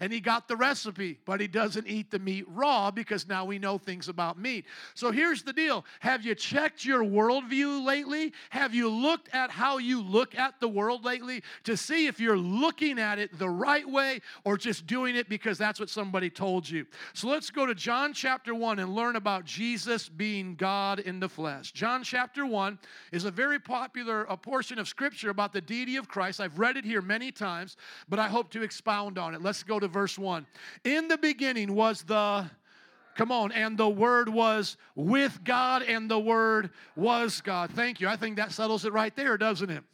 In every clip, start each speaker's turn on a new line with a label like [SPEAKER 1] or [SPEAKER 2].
[SPEAKER 1] and he got the recipe, but he doesn't eat the meat raw because now we know things about meat. So here's the deal Have you checked your worldview lately? Have you looked at how you look at the world lately to see if you're looking at it the right way or just doing it because that's what somebody told you? So let's go to John chapter 1 and learn about Jesus being God in the flesh. John chapter 1 is a very popular a portion of scripture about the deity of Christ. I've read it here many times, but I hope to expound on it. Let's go to verse 1. In the beginning was the Come on, and the Word was with God, and the Word was God. Thank you. I think that settles it right there, doesn't it?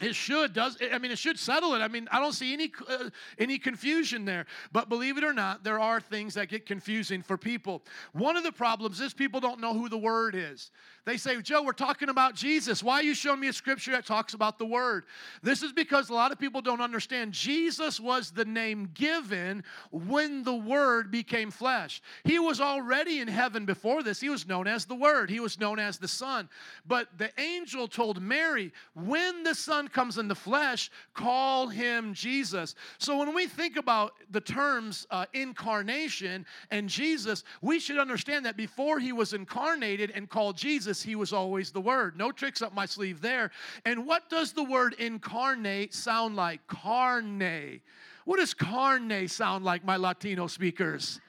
[SPEAKER 1] It should does I mean it should settle it. I mean I don't see any uh, any confusion there. But believe it or not, there are things that get confusing for people. One of the problems is people don't know who the word is. They say, "Joe, we're talking about Jesus. Why are you showing me a scripture that talks about the word?" This is because a lot of people don't understand Jesus was the name given when the word became flesh. He was already in heaven before this. He was known as the word. He was known as the son. But the angel told Mary, "When the son comes in the flesh, call him Jesus. So when we think about the terms uh, incarnation and Jesus, we should understand that before he was incarnated and called Jesus, he was always the Word. No tricks up my sleeve there. And what does the word incarnate sound like? Carne. What does carne sound like, my Latino speakers?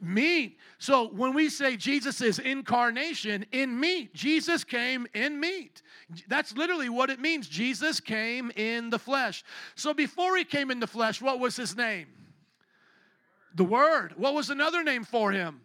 [SPEAKER 1] Meat. So when we say Jesus is incarnation in meat, Jesus came in meat. That's literally what it means. Jesus came in the flesh. So before he came in the flesh, what was his name? The Word. What was another name for him?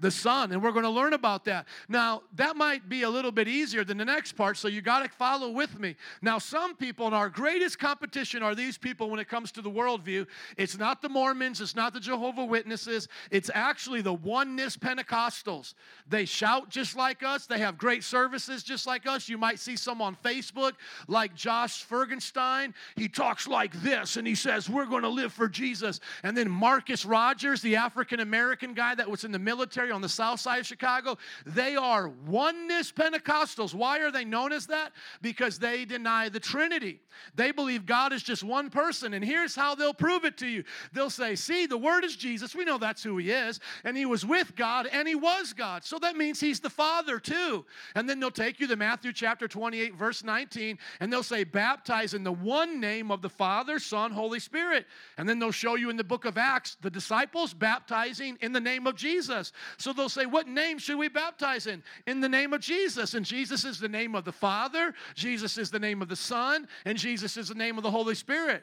[SPEAKER 1] The Son, and we're going to learn about that. Now, that might be a little bit easier than the next part, so you got to follow with me. Now, some people, and our greatest competition are these people when it comes to the worldview. It's not the Mormons, it's not the Jehovah Witnesses, it's actually the oneness Pentecostals. They shout just like us, they have great services just like us. You might see some on Facebook, like Josh Furgenstein. He talks like this, and he says, We're going to live for Jesus. And then Marcus Rogers, the African American guy that was in the military on the south side of Chicago, they are oneness Pentecostals. Why are they known as that? Because they deny the Trinity. They believe God is just one person, and here's how they'll prove it to you. They'll say, See, the Word is Jesus. We know that's who He is, and He was with God, and He was God. So that means He's the Father too. And then they'll take you to Matthew chapter 28, verse 19, and they'll say, Baptize in the one name of the Father, Son, Holy Spirit. And then they'll show you in the book of Acts the disciples baptizing in the name of Jesus. So they'll say, What name should we baptize in? In the name of Jesus. And Jesus is the name of the Father, Jesus is the name of the Son, and Jesus is the name of the Holy Spirit.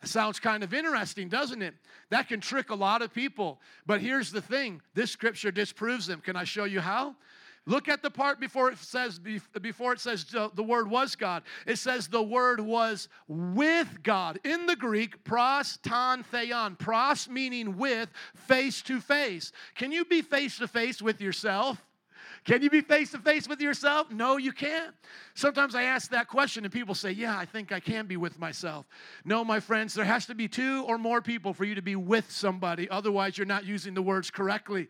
[SPEAKER 1] That sounds kind of interesting, doesn't it? That can trick a lot of people. But here's the thing this scripture disproves them. Can I show you how? Look at the part before it says before it says the word was God. It says the word was with God. In the Greek, pros ton theon. Pros meaning with, face to face. Can you be face to face with yourself? Can you be face to face with yourself? No, you can't. Sometimes I ask that question and people say, Yeah, I think I can be with myself. No, my friends, there has to be two or more people for you to be with somebody. Otherwise, you're not using the words correctly.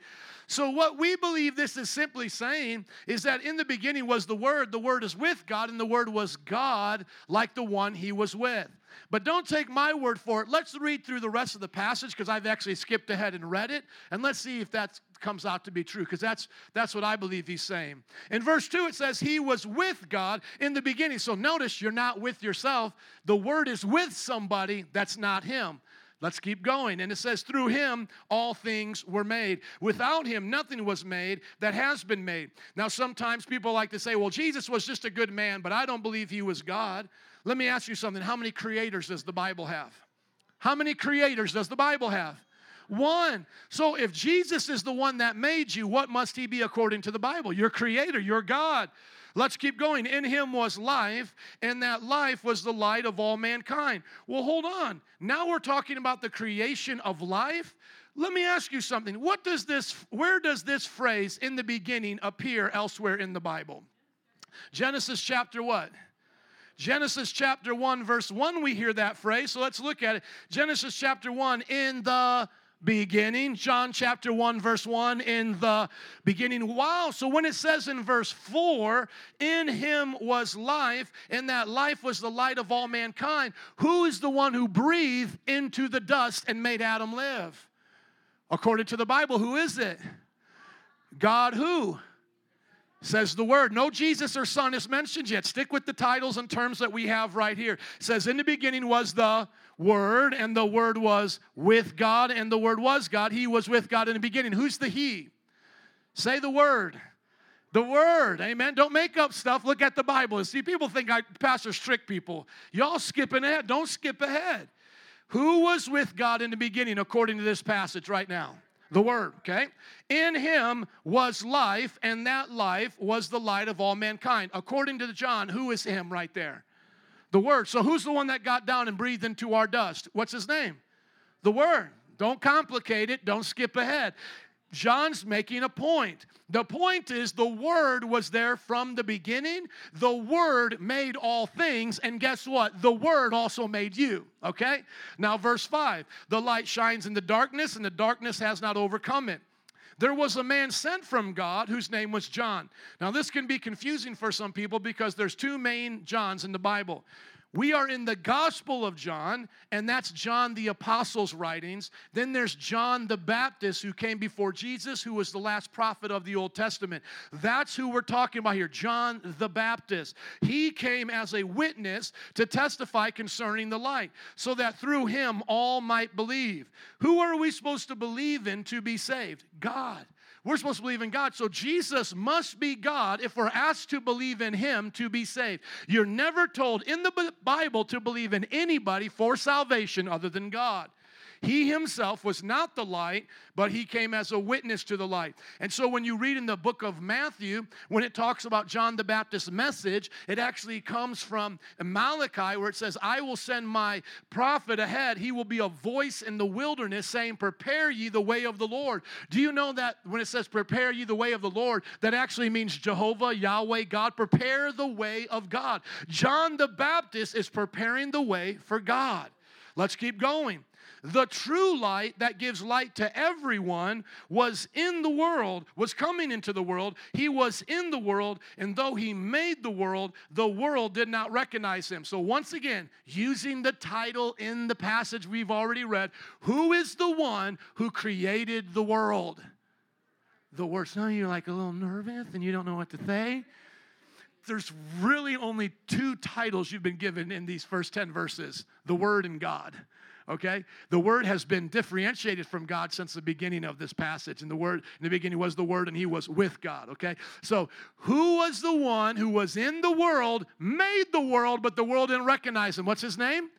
[SPEAKER 1] So, what we believe this is simply saying is that in the beginning was the Word, the Word is with God, and the Word was God like the one He was with. But don't take my word for it. Let's read through the rest of the passage because I've actually skipped ahead and read it, and let's see if that comes out to be true because that's that's what I believe he's saying. In verse 2 it says he was with God in the beginning. So notice you're not with yourself. The word is with somebody that's not him. Let's keep going. And it says, through him all things were made. Without him, nothing was made that has been made. Now, sometimes people like to say, well, Jesus was just a good man, but I don't believe he was God. Let me ask you something. How many creators does the Bible have? How many creators does the Bible have? One. So if Jesus is the one that made you, what must he be according to the Bible? Your creator, your God. Let's keep going. In him was life, and that life was the light of all mankind. Well, hold on. Now we're talking about the creation of life. Let me ask you something. What does this where does this phrase in the beginning appear elsewhere in the Bible? Genesis chapter what? Genesis chapter 1, verse 1, we hear that phrase. So let's look at it. Genesis chapter 1, in the beginning. John chapter 1, verse 1, in the beginning. Wow. So when it says in verse 4, in him was life, and that life was the light of all mankind, who is the one who breathed into the dust and made Adam live? According to the Bible, who is it? God who? Says the word. No Jesus or Son is mentioned yet. Stick with the titles and terms that we have right here. says, In the beginning was the Word, and the Word was with God, and the Word was God. He was with God in the beginning. Who's the He? Say the Word. The Word, amen. Don't make up stuff. Look at the Bible. See, people think I pastors trick people. Y'all skipping ahead. Don't skip ahead. Who was with God in the beginning, according to this passage right now? The Word, okay? In him was life, and that life was the light of all mankind. According to John, who is him right there? The Word. So who's the one that got down and breathed into our dust? What's his name? The Word. Don't complicate it, don't skip ahead. John's making a point. The point is, the Word was there from the beginning. The Word made all things, and guess what? The Word also made you. Okay? Now, verse 5 the light shines in the darkness, and the darkness has not overcome it. There was a man sent from God whose name was John. Now, this can be confusing for some people because there's two main Johns in the Bible. We are in the Gospel of John, and that's John the Apostle's writings. Then there's John the Baptist, who came before Jesus, who was the last prophet of the Old Testament. That's who we're talking about here, John the Baptist. He came as a witness to testify concerning the light, so that through him all might believe. Who are we supposed to believe in to be saved? God. We're supposed to believe in God. So Jesus must be God if we're asked to believe in Him to be saved. You're never told in the Bible to believe in anybody for salvation other than God. He himself was not the light, but he came as a witness to the light. And so when you read in the book of Matthew, when it talks about John the Baptist's message, it actually comes from Malachi where it says, I will send my prophet ahead. He will be a voice in the wilderness saying, Prepare ye the way of the Lord. Do you know that when it says, Prepare ye the way of the Lord, that actually means Jehovah, Yahweh, God? Prepare the way of God. John the Baptist is preparing the way for God. Let's keep going. The true light that gives light to everyone was in the world, was coming into the world. He was in the world, and though he made the world, the world did not recognize him. So, once again, using the title in the passage we've already read, who is the one who created the world? The word. Some of you are like a little nervous and you don't know what to say there's really only two titles you've been given in these first 10 verses the Word and God okay? The Word has been differentiated from God since the beginning of this passage. And the Word, in the beginning was the Word, and He was with God, okay? So, who was the one who was in the world, made the world, but the world didn't recognize Him? What's His name?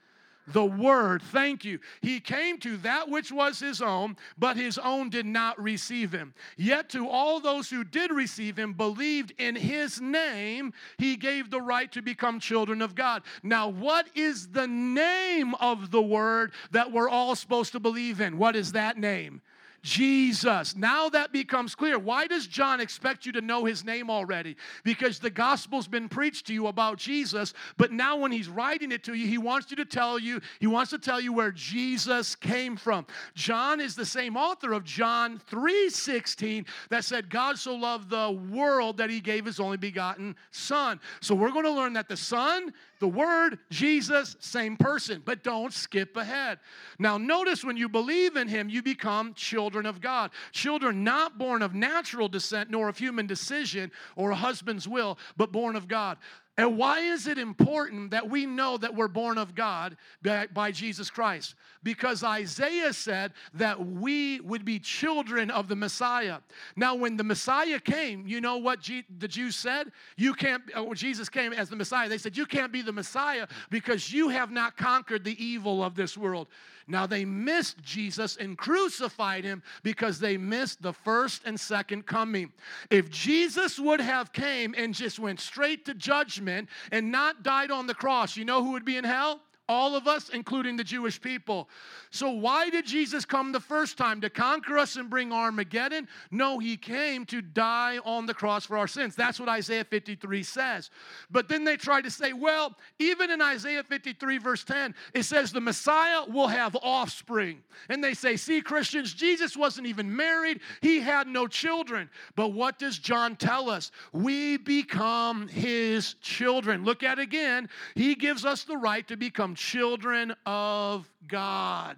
[SPEAKER 1] The word. Thank you. He came to that which was his own, but his own did not receive him. Yet to all those who did receive him, believed in his name, he gave the right to become children of God. Now, what is the name of the word that we're all supposed to believe in? What is that name? Jesus. Now that becomes clear. Why does John expect you to know his name already? Because the gospel's been preached to you about Jesus, but now when he's writing it to you, he wants you to tell you, he wants to tell you where Jesus came from. John is the same author of John 3:16 that said God so loved the world that he gave his only begotten son. So we're going to learn that the son the Word, Jesus, same person, but don't skip ahead. Now, notice when you believe in Him, you become children of God. Children not born of natural descent nor of human decision or a husband's will, but born of God. And why is it important that we know that we're born of God by, by, Jesus Christ? Because Isaiah said that we would be children of the Messiah. Now, when the Messiah came, you know what G- the Jews said? You can't, uh, Jesus came as the Messiah. They said, You can't be the Messiah because you have not conquered the evil of this world. Now they missed Jesus and crucified him because they missed the first and second coming. If Jesus would have came and just went straight to judgment and not died on the cross, you know who would be in hell? All of us, including the Jewish people. So, why did Jesus come the first time? To conquer us and bring Armageddon? No, he came to die on the cross for our sins. That's what Isaiah 53 says. But then they tried to say, well, even in Isaiah 53, verse 10, it says the Messiah will have offspring. And they say, see, Christians, Jesus wasn't even married, he had no children. But what does John tell us? We become his children. Look at it again. He gives us the right to become children of God.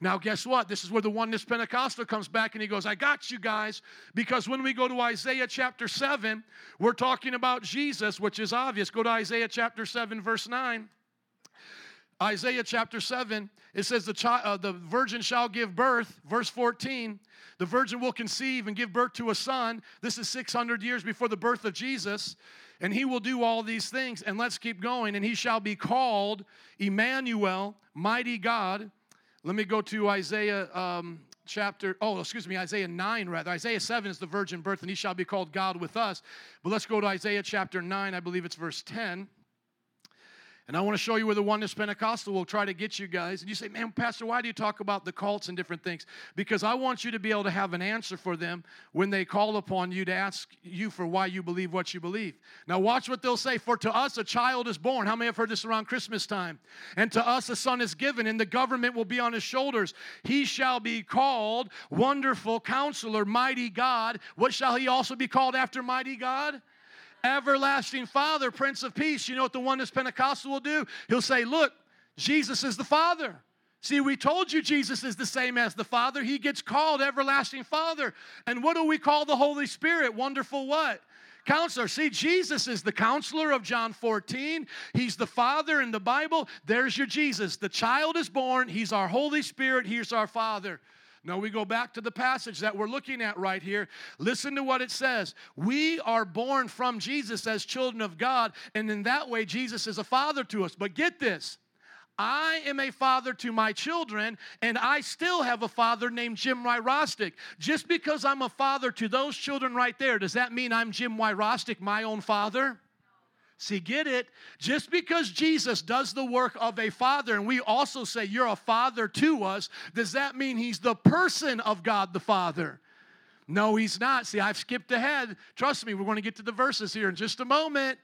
[SPEAKER 1] Now, guess what? This is where the oneness Pentecostal comes back and he goes, I got you guys. Because when we go to Isaiah chapter 7, we're talking about Jesus, which is obvious. Go to Isaiah chapter 7, verse 9. Isaiah chapter 7, it says, the, child, uh, the virgin shall give birth, verse 14. The virgin will conceive and give birth to a son. This is 600 years before the birth of Jesus and he will do all these things. And let's keep going. And he shall be called Emmanuel, mighty God. Let me go to Isaiah um, chapter, oh, excuse me, Isaiah 9 rather. Isaiah 7 is the virgin birth, and he shall be called God with us. But let's go to Isaiah chapter 9, I believe it's verse 10. And I want to show you where the Oneness Pentecostal will try to get you guys. And you say, man, Pastor, why do you talk about the cults and different things? Because I want you to be able to have an answer for them when they call upon you to ask you for why you believe what you believe. Now, watch what they'll say. For to us a child is born. How many have heard this around Christmas time? And to us a son is given, and the government will be on his shoulders. He shall be called Wonderful Counselor, Mighty God. What shall he also be called after Mighty God? Everlasting Father, Prince of Peace. You know what the one oneness Pentecostal will do? He'll say, Look, Jesus is the Father. See, we told you Jesus is the same as the Father. He gets called everlasting Father. And what do we call the Holy Spirit? Wonderful what? Counselor. See, Jesus is the counselor of John 14. He's the Father in the Bible. There's your Jesus. The child is born. He's our Holy Spirit. He's our Father. Now we go back to the passage that we're looking at right here. Listen to what it says. We are born from Jesus as children of God, and in that way, Jesus is a father to us. But get this. I am a father to my children, and I still have a father named Jim Wyrostick. Just because I'm a father to those children right there, does that mean I'm Jim Wyrostick, my own father? See, get it? Just because Jesus does the work of a father, and we also say you're a father to us, does that mean he's the person of God the Father? No, he's not. See, I've skipped ahead. Trust me, we're going to get to the verses here in just a moment.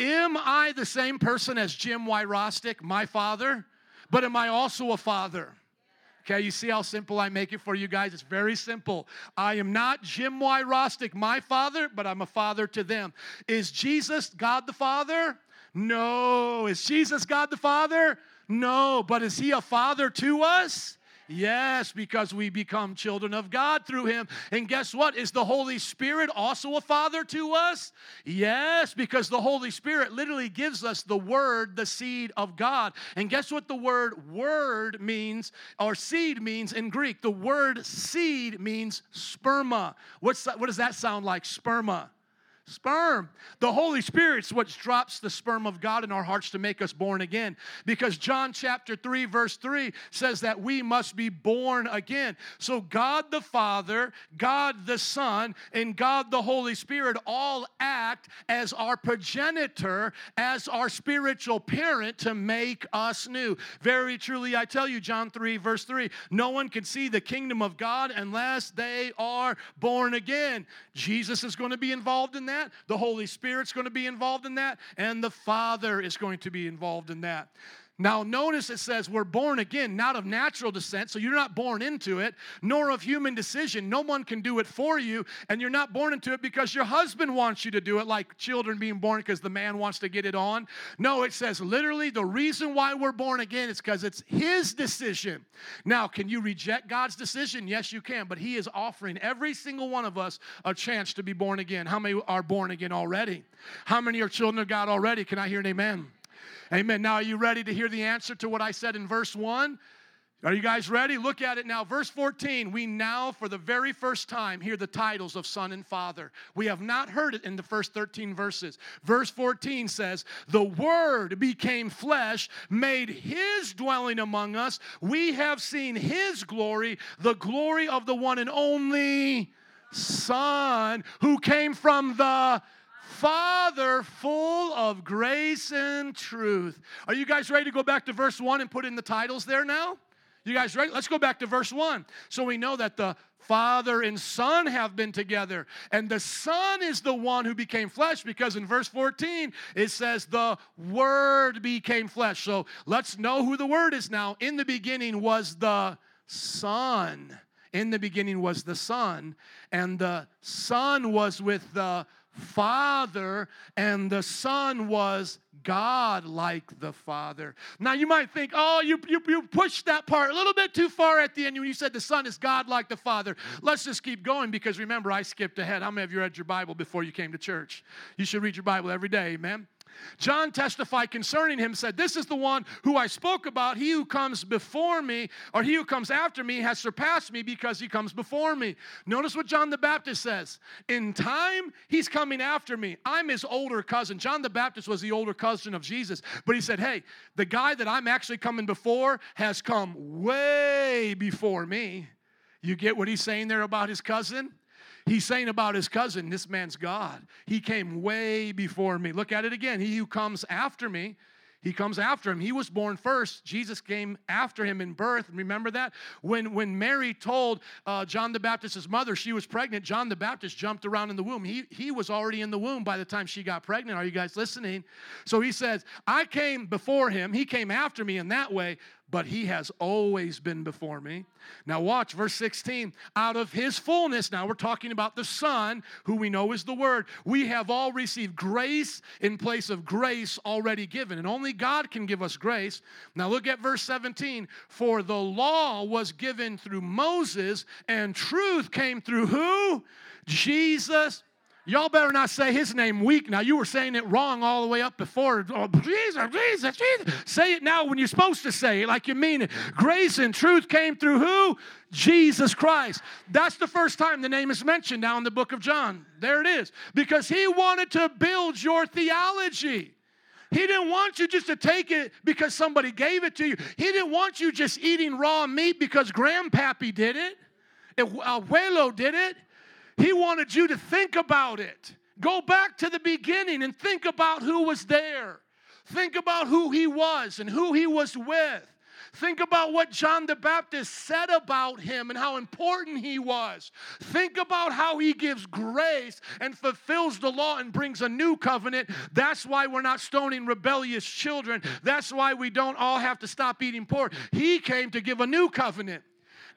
[SPEAKER 1] Am I the same person as Jim Wyrostick, my father? But am I also a father? Okay, you see how simple I make it for you guys? It's very simple. I am not Jim Wyrostick, my father, but I'm a father to them. Is Jesus God the Father? No. Is Jesus God the Father? No. But is he a father to us? Yes, because we become children of God through him. And guess what? Is the Holy Spirit also a father to us? Yes, because the Holy Spirit literally gives us the word, the seed of God. And guess what the word word means or seed means in Greek? The word seed means sperma. What's that, what does that sound like? Sperma sperm. The Holy Spirit's what drops the sperm of God in our hearts to make us born again. Because John chapter 3, verse 3 says that we must be born again. So God the Father, God the Son, and God the Holy Spirit all act as our progenitor, as our spiritual parent to make us new. Very truly, I tell you, John 3, verse 3, no one can see the kingdom of God unless they are born again. Jesus is going to be involved in that that. The Holy Spirit's going to be involved in that. And the Father is going to be involved in that. Now, notice it says we're born again, not of natural descent, so you're not born into it, nor of human decision. No one can do it for you, and you're not born into it because your husband wants you to do it, like children being born because the man wants to get it on. No, it says literally the reason why we're born again is because it's his decision. Now, can you reject God's decision? Yes, you can, but he is offering every single one of us a chance to be born again. How many are born again already? How many are children of God already? Can I hear an amen? Amen. Now, are you ready to hear the answer to what I said in verse 1? Are you guys ready? Look at it now. Verse 14, we now, for the very first time, hear the titles of Son and Father. We have not heard it in the first 13 verses. Verse 14 says, The Word became flesh, made His dwelling among us. We have seen His glory, the glory of the one and only Son who came from the Father full of grace and truth. Are you guys ready to go back to verse 1 and put in the titles there now? You guys ready? Let's go back to verse 1. So we know that the Father and Son have been together. And the Son is the one who became flesh because in verse 14 it says, The Word became flesh. So let's know who the Word is now. In the beginning was the Son. In the beginning was the Son, and the Son was with the Father, and the Son was God like the Father. Now you might think, oh, you, you, you pushed that part a little bit too far at the end when you said the Son is God like the Father. Let's just keep going because remember, I skipped ahead. How many of you read your Bible before you came to church? You should read your Bible every day, amen. John testified concerning him, said, This is the one who I spoke about. He who comes before me, or he who comes after me, has surpassed me because he comes before me. Notice what John the Baptist says. In time, he's coming after me. I'm his older cousin. John the Baptist was the older cousin of Jesus. But he said, Hey, the guy that I'm actually coming before has come way before me. You get what he's saying there about his cousin? He's saying about his cousin, this man's God. He came way before me. Look at it again. He who comes after me, he comes after him. He was born first. Jesus came after him in birth. Remember that? When, when Mary told uh, John the Baptist's mother she was pregnant, John the Baptist jumped around in the womb. He, he was already in the womb by the time she got pregnant. Are you guys listening? So he says, I came before him. He came after me in that way but he has always been before me. Now, watch verse 16. Out of his fullness, now we're talking about the Son, who we know is the Word. We have all received grace in place of grace already given, and only God can give us grace. Now, look at verse 17. For the law was given through Moses, and truth came through who? Jesus Y'all better not say his name weak now. You were saying it wrong all the way up before. Oh, Jesus, Jesus, Jesus. Say it now when you're supposed to say it like you mean it. Grace and truth came through who? Jesus Christ. That's the first time the name is mentioned now in the book of John. There it is. Because he wanted to build your theology. He didn't want you just to take it because somebody gave it to you. He didn't want you just eating raw meat because grandpappy did it. Uh, Abuelo did it. He wanted you to think about it. Go back to the beginning and think about who was there. Think about who he was and who he was with. Think about what John the Baptist said about him and how important he was. Think about how he gives grace and fulfills the law and brings a new covenant. That's why we're not stoning rebellious children. That's why we don't all have to stop eating pork. He came to give a new covenant.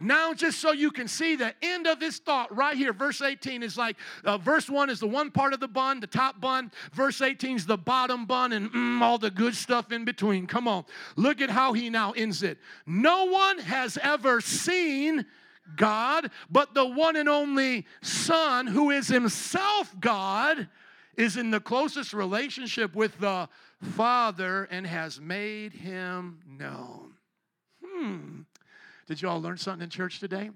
[SPEAKER 1] Now, just so you can see the end of this thought right here, verse 18 is like uh, verse 1 is the one part of the bun, the top bun. Verse 18 is the bottom bun, and mm, all the good stuff in between. Come on. Look at how he now ends it. No one has ever seen God, but the one and only Son, who is himself God, is in the closest relationship with the Father and has made him known. Hmm. Did you all learn something in church today?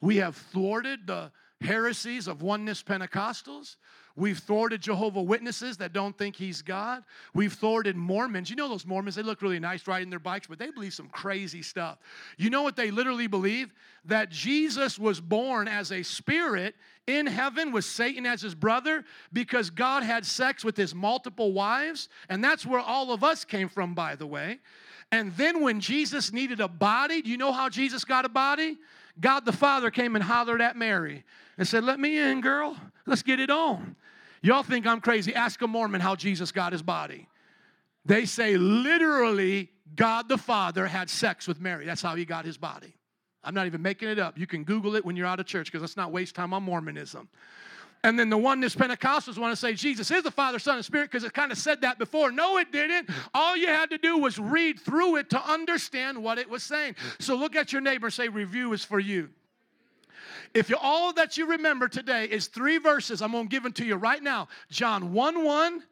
[SPEAKER 1] We have thwarted the heresies of oneness Pentecostals. We've thwarted Jehovah Witnesses that don't think he's God. We've thwarted Mormons. You know those Mormons, they look really nice riding their bikes, but they believe some crazy stuff. You know what they literally believe? That Jesus was born as a spirit in heaven with Satan as his brother because God had sex with his multiple wives. And that's where all of us came from, by the way. And then when Jesus needed a body, do you know how Jesus got a body? God the Father came and hollered at Mary and said, Let me in, girl. Let's get it on. Y'all think I'm crazy. Ask a Mormon how Jesus got his body. They say literally, God the Father had sex with Mary. That's how he got his body. I'm not even making it up. You can Google it when you're out of church because let's not waste time on Mormonism. And then the oneness Pentecostals want to say Jesus is the Father, Son, and Spirit because it kind of said that before. No, it didn't. All you had to do was read through it to understand what it was saying. So look at your neighbor and say, Review is for you. If you, all that you remember today is three verses, I'm going to give them to you right now John 1 1,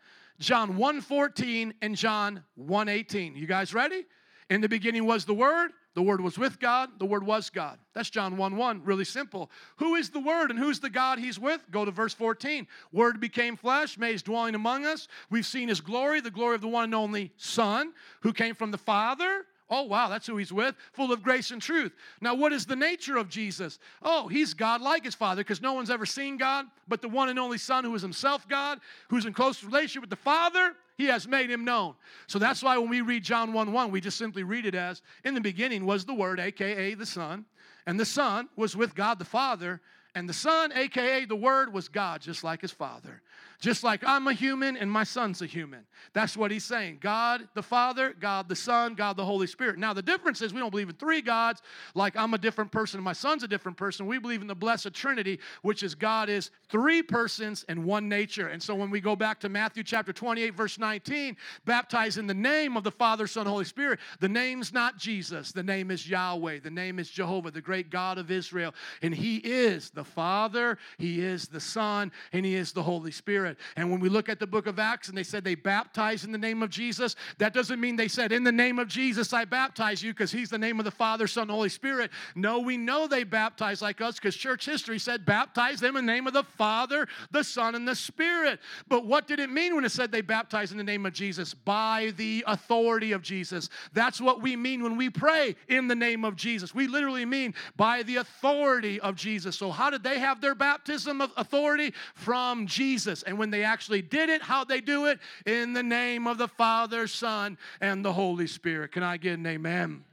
[SPEAKER 1] John 1 14, and John 1 18. You guys ready? In the beginning was the Word, the Word was with God, the Word was God. That's John 1 1, really simple. Who is the Word and who's the God He's with? Go to verse 14. Word became flesh, made His dwelling among us. We've seen His glory, the glory of the one and only Son, who came from the Father Oh, wow, that's who he's with, full of grace and truth. Now, what is the nature of Jesus? Oh, he's God like his Father, because no one's ever seen God, but the one and only Son who is himself God, who's in close relationship with the Father, he has made him known. So that's why when we read John 1 1, we just simply read it as In the beginning was the Word, aka the Son, and the Son was with God the Father, and the Son, aka the Word, was God, just like his Father. Just like I'm a human and my son's a human. That's what he's saying. God the Father, God the Son, God the Holy Spirit. Now, the difference is we don't believe in three gods, like I'm a different person and my son's a different person. We believe in the blessed Trinity, which is God is three persons and one nature. And so when we go back to Matthew chapter 28, verse 19, baptize in the name of the Father, Son, Holy Spirit, the name's not Jesus. The name is Yahweh. The name is Jehovah, the great God of Israel. And He is the Father, He is the Son, and He is the Holy Spirit. And when we look at the book of Acts and they said they baptized in the name of Jesus, that doesn't mean they said, In the name of Jesus, I baptize you because he's the name of the Father, Son, Holy Spirit. No, we know they baptized like us because church history said, Baptize them in the name of the Father, the Son, and the Spirit. But what did it mean when it said they baptized in the name of Jesus? By the authority of Jesus. That's what we mean when we pray in the name of Jesus. We literally mean by the authority of Jesus. So, how did they have their baptism of authority? From Jesus. And when they actually did it, how they do it? In the name of the Father, Son, and the Holy Spirit. Can I get an amen?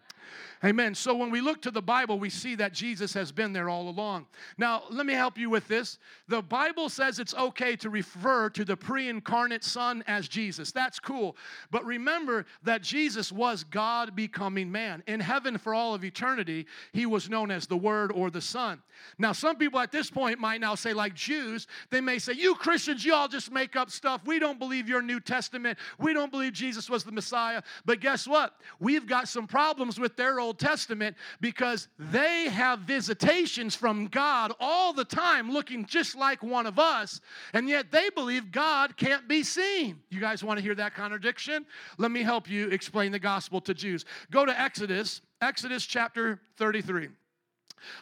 [SPEAKER 1] Amen. So when we look to the Bible, we see that Jesus has been there all along. Now, let me help you with this. The Bible says it's okay to refer to the pre incarnate Son as Jesus. That's cool. But remember that Jesus was God becoming man. In heaven for all of eternity, he was known as the Word or the Son. Now, some people at this point might now say, like Jews, they may say, You Christians, you all just make up stuff. We don't believe your New Testament. We don't believe Jesus was the Messiah. But guess what? We've got some problems with their Old Testament because they have visitations from God all the time looking just like one of us, and yet they believe God can't be seen. You guys want to hear that contradiction? Let me help you explain the gospel to Jews. Go to Exodus, Exodus chapter 33.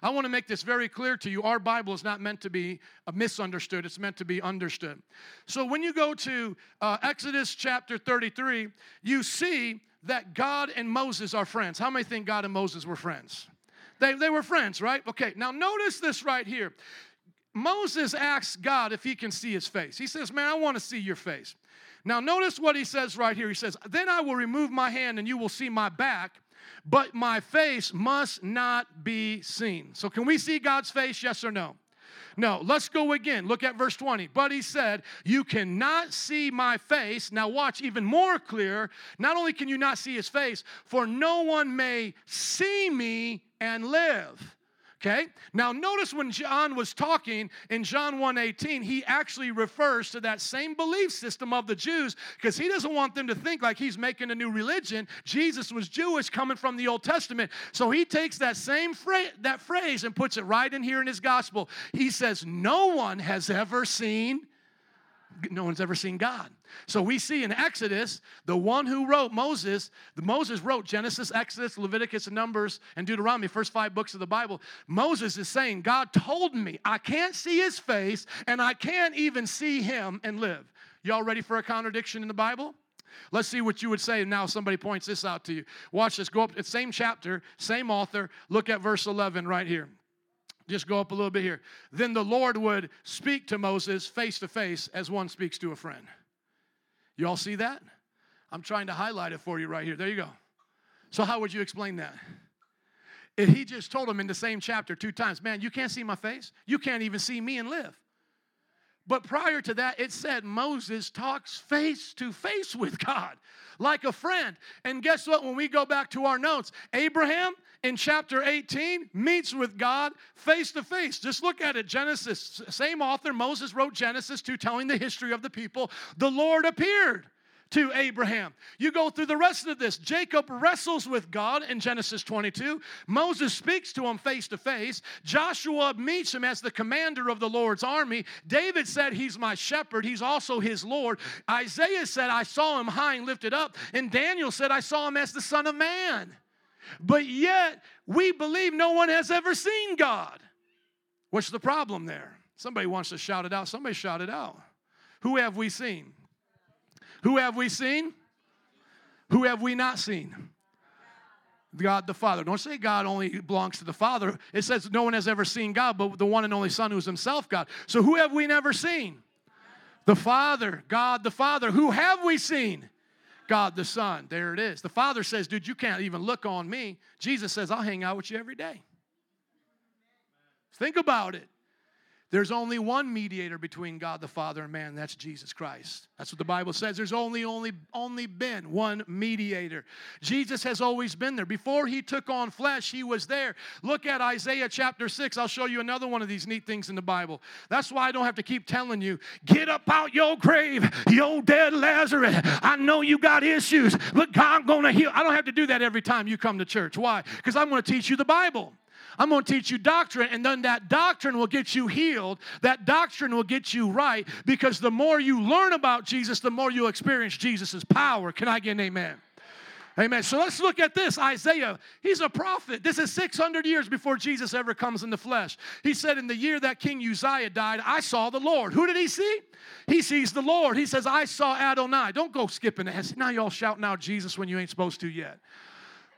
[SPEAKER 1] I want to make this very clear to you. Our Bible is not meant to be misunderstood, it's meant to be understood. So when you go to uh, Exodus chapter 33, you see that God and Moses are friends. How many think God and Moses were friends? They, they were friends, right? Okay, now notice this right here. Moses asks God if he can see his face. He says, Man, I want to see your face. Now, notice what he says right here. He says, Then I will remove my hand and you will see my back, but my face must not be seen. So, can we see God's face? Yes or no? No, let's go again. Look at verse 20. But he said, You cannot see my face. Now, watch even more clear. Not only can you not see his face, for no one may see me and live. Okay? Now notice when John was talking in John 1:18, he actually refers to that same belief system of the Jews because he doesn't want them to think like he's making a new religion. Jesus was Jewish coming from the Old Testament. So he takes that same that phrase and puts it right in here in his gospel. He says, "No one has ever seen no one's ever seen God. So we see in Exodus, the one who wrote Moses, the Moses wrote Genesis, Exodus, Leviticus, and Numbers, and Deuteronomy, first five books of the Bible. Moses is saying, God told me I can't see his face and I can't even see him and live. Y'all ready for a contradiction in the Bible? Let's see what you would say. Now somebody points this out to you. Watch this. Go up, same chapter, same author. Look at verse 11 right here. Just go up a little bit here. Then the Lord would speak to Moses face to face as one speaks to a friend. You all see that? I'm trying to highlight it for you right here. There you go. So, how would you explain that? If he just told him in the same chapter two times, man, you can't see my face. You can't even see me and live. But prior to that, it said Moses talks face to face with God like a friend. And guess what? When we go back to our notes, Abraham in chapter 18 meets with God face to face. Just look at it Genesis, same author, Moses wrote Genesis 2, telling the history of the people. The Lord appeared to Abraham. You go through the rest of this. Jacob wrestles with God in Genesis 22. Moses speaks to him face to face. Joshua meets him as the commander of the Lord's army. David said, He's my shepherd. He's also his Lord. Isaiah said, I saw him high and lifted up. And Daniel said, I saw him as the Son of Man. But yet, we believe no one has ever seen God. What's the problem there? Somebody wants to shout it out. Somebody shout it out. Who have we seen? Who have we seen? Who have we not seen? God the Father. Don't say God only belongs to the Father. It says no one has ever seen God, but the one and only Son who is himself God. So who have we never seen? The Father, God the Father. Who have we seen? God the Son. There it is. The Father says, dude, you can't even look on me. Jesus says, I'll hang out with you every day. Think about it. There's only one mediator between God the Father and man, and that's Jesus Christ. That's what the Bible says. There's only, only, only been one mediator. Jesus has always been there. Before he took on flesh, he was there. Look at Isaiah chapter 6. I'll show you another one of these neat things in the Bible. That's why I don't have to keep telling you, get up out your grave, you dead Lazarus. I know you got issues, but God gonna heal. I don't have to do that every time you come to church. Why? Because I'm gonna teach you the Bible. I'm going to teach you doctrine, and then that doctrine will get you healed. That doctrine will get you right because the more you learn about Jesus, the more you experience Jesus' power. Can I get an amen? Amen. So let's look at this. Isaiah, he's a prophet. This is 600 years before Jesus ever comes in the flesh. He said, In the year that King Uzziah died, I saw the Lord. Who did he see? He sees the Lord. He says, I saw Adonai. Don't go skipping ahead. Now y'all shouting out Jesus when you ain't supposed to yet.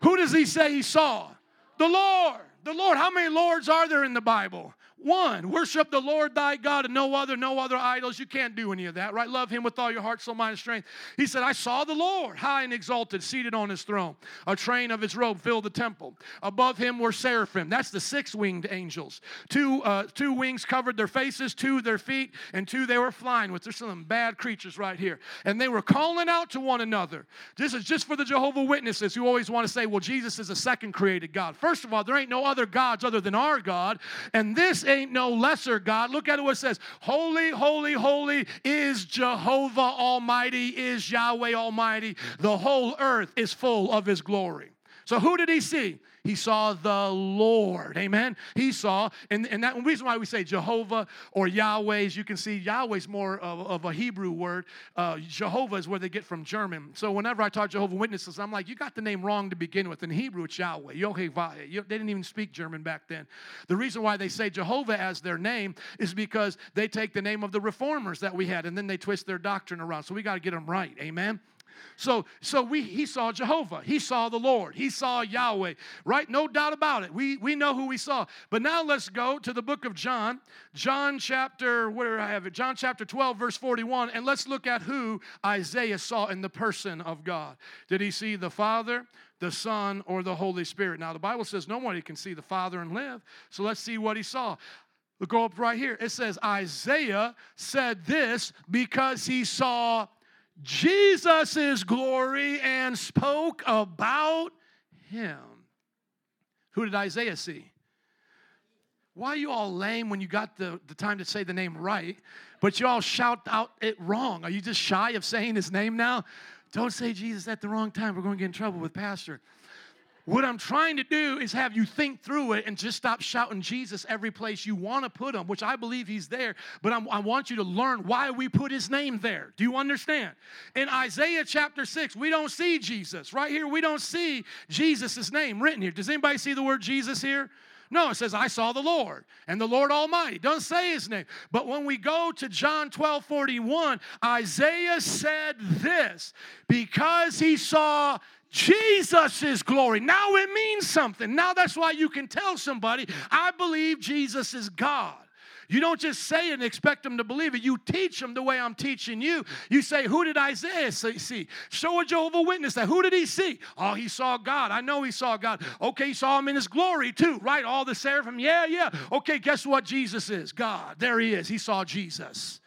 [SPEAKER 1] Who does he say he saw? The Lord. The Lord, how many Lords are there in the Bible? One. Worship the Lord thy God and no other, no other idols. You can't do any of that, right? Love him with all your heart, soul, mind, and strength. He said, I saw the Lord high and exalted, seated on his throne. A train of his robe filled the temple. Above him were seraphim. That's the six winged angels. Two, uh, two wings covered their faces, two their feet, and two they were flying with. There's some bad creatures right here. And they were calling out to one another. This is just for the Jehovah Witnesses who always want to say, well, Jesus is a second created God. First of all, there ain't no other gods other than our God. And this ain't no lesser God. Look at what it says Holy, holy, holy is Jehovah Almighty, is Yahweh Almighty. The whole earth is full of His glory. So, who did he see? He saw the Lord. Amen. He saw, and, and that reason why we say Jehovah or Yahweh, as you can see, Yahweh is more of, of a Hebrew word. Uh, Jehovah is where they get from German. So whenever I talk Jehovah Witnesses, I'm like, you got the name wrong to begin with. In Hebrew, it's Yahweh. Yohevah. They didn't even speak German back then. The reason why they say Jehovah as their name is because they take the name of the reformers that we had and then they twist their doctrine around. So we got to get them right. Amen. So, so we, he saw Jehovah. He saw the Lord. He saw Yahweh, right? No doubt about it. We, we know who we saw. But now let's go to the book of John, John chapter, where I have it? John chapter 12, verse 41, and let's look at who Isaiah saw in the person of God. Did he see the Father, the Son, or the Holy Spirit? Now, the Bible says nobody can see the Father and live. So let's see what he saw. We'll go up right here. It says, Isaiah said this because he saw Jesus' glory and spoke about him. Who did Isaiah see? Why are you all lame when you got the, the time to say the name right, but you all shout out it wrong? Are you just shy of saying his name now? Don't say Jesus at the wrong time. We're going to get in trouble with Pastor. What I'm trying to do is have you think through it and just stop shouting Jesus every place you want to put him, which I believe he's there. But I'm, i want you to learn why we put his name there. Do you understand? In Isaiah chapter 6, we don't see Jesus. Right here, we don't see Jesus' name written here. Does anybody see the word Jesus here? No, it says, I saw the Lord and the Lord Almighty. Doesn't say his name. But when we go to John 12 41, Isaiah said this because he saw Jesus' glory. Now it means something. Now that's why you can tell somebody, I believe Jesus is God. You don't just say it and expect them to believe it. You teach them the way I'm teaching you. You say, Who did Isaiah see? Show a Jehovah Witness that. Who did he see? Oh, he saw God. I know he saw God. Okay, he saw him in his glory too, right? All the seraphim. Yeah, yeah. Okay, guess what Jesus is? God. There he is. He saw Jesus.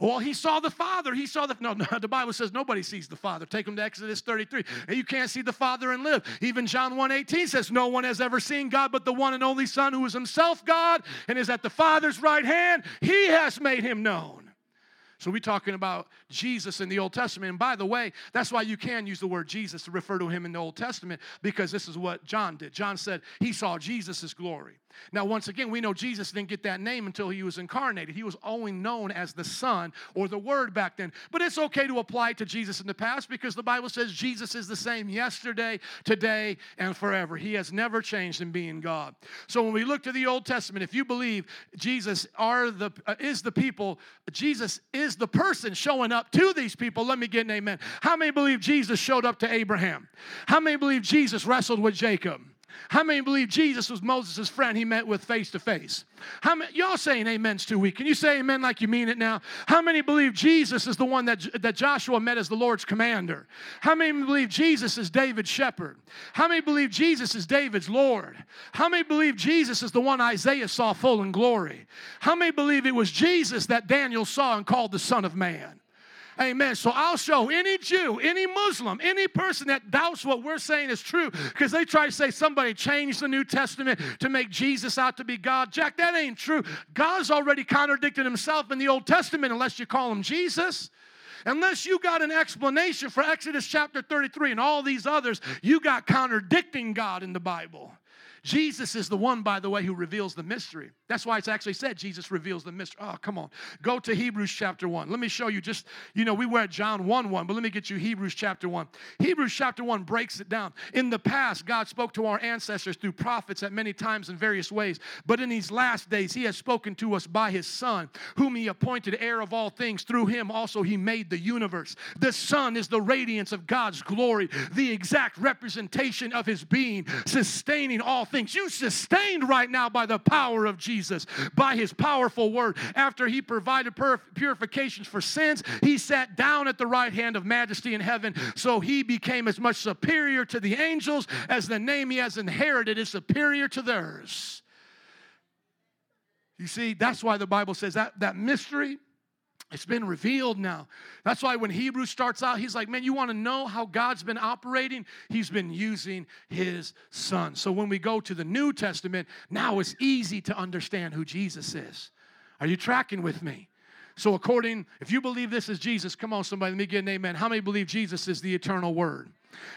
[SPEAKER 1] Well, he saw the Father. He saw the. No, no, the Bible says nobody sees the Father. Take them to Exodus 33. And you can't see the Father and live. Even John 1:18 says, No one has ever seen God but the one and only Son who is himself God and is at the Father's right hand. He has made him known. So we're talking about Jesus in the Old Testament. And by the way, that's why you can use the word Jesus to refer to him in the Old Testament because this is what John did. John said he saw Jesus' glory. Now, once again, we know Jesus didn't get that name until he was incarnated. He was only known as the Son or the Word back then. But it's okay to apply it to Jesus in the past because the Bible says Jesus is the same yesterday, today, and forever. He has never changed in being God. So when we look to the Old Testament, if you believe Jesus are the uh, is the people, Jesus is the person showing up to these people, let me get an amen. How many believe Jesus showed up to Abraham? How many believe Jesus wrestled with Jacob? How many believe Jesus was Moses' friend he met with face to face? How many y'all saying amen's too weak? Can you say amen like you mean it now? How many believe Jesus is the one that, that Joshua met as the Lord's commander? How many believe Jesus is David's shepherd? How many believe Jesus is David's Lord? How many believe Jesus is the one Isaiah saw full in glory? How many believe it was Jesus that Daniel saw and called the Son of Man? Amen. So I'll show any Jew, any Muslim, any person that doubts what we're saying is true because they try to say somebody changed the New Testament to make Jesus out to be God. Jack, that ain't true. God's already contradicted himself in the Old Testament unless you call him Jesus. Unless you got an explanation for Exodus chapter 33 and all these others, you got contradicting God in the Bible. Jesus is the one, by the way, who reveals the mystery. That's why it's actually said Jesus reveals the mystery. Oh, come on. Go to Hebrews chapter 1. Let me show you just, you know, we were at John 1 1, but let me get you Hebrews chapter 1. Hebrews chapter 1 breaks it down. In the past, God spoke to our ancestors through prophets at many times in various ways, but in these last days, He has spoken to us by His Son, whom He appointed heir of all things. Through Him also He made the universe. The Son is the radiance of God's glory, the exact representation of His being, sustaining all things. You sustained right now by the power of Jesus, by his powerful word. After he provided purifications for sins, he sat down at the right hand of majesty in heaven. So he became as much superior to the angels as the name he has inherited is superior to theirs. You see, that's why the Bible says that, that mystery it's been revealed now. That's why when Hebrews starts out, he's like, man, you want to know how God's been operating? He's been using his son. So when we go to the New Testament, now it's easy to understand who Jesus is. Are you tracking with me? So, according, if you believe this is Jesus, come on, somebody, let me get an amen. How many believe Jesus is the eternal word?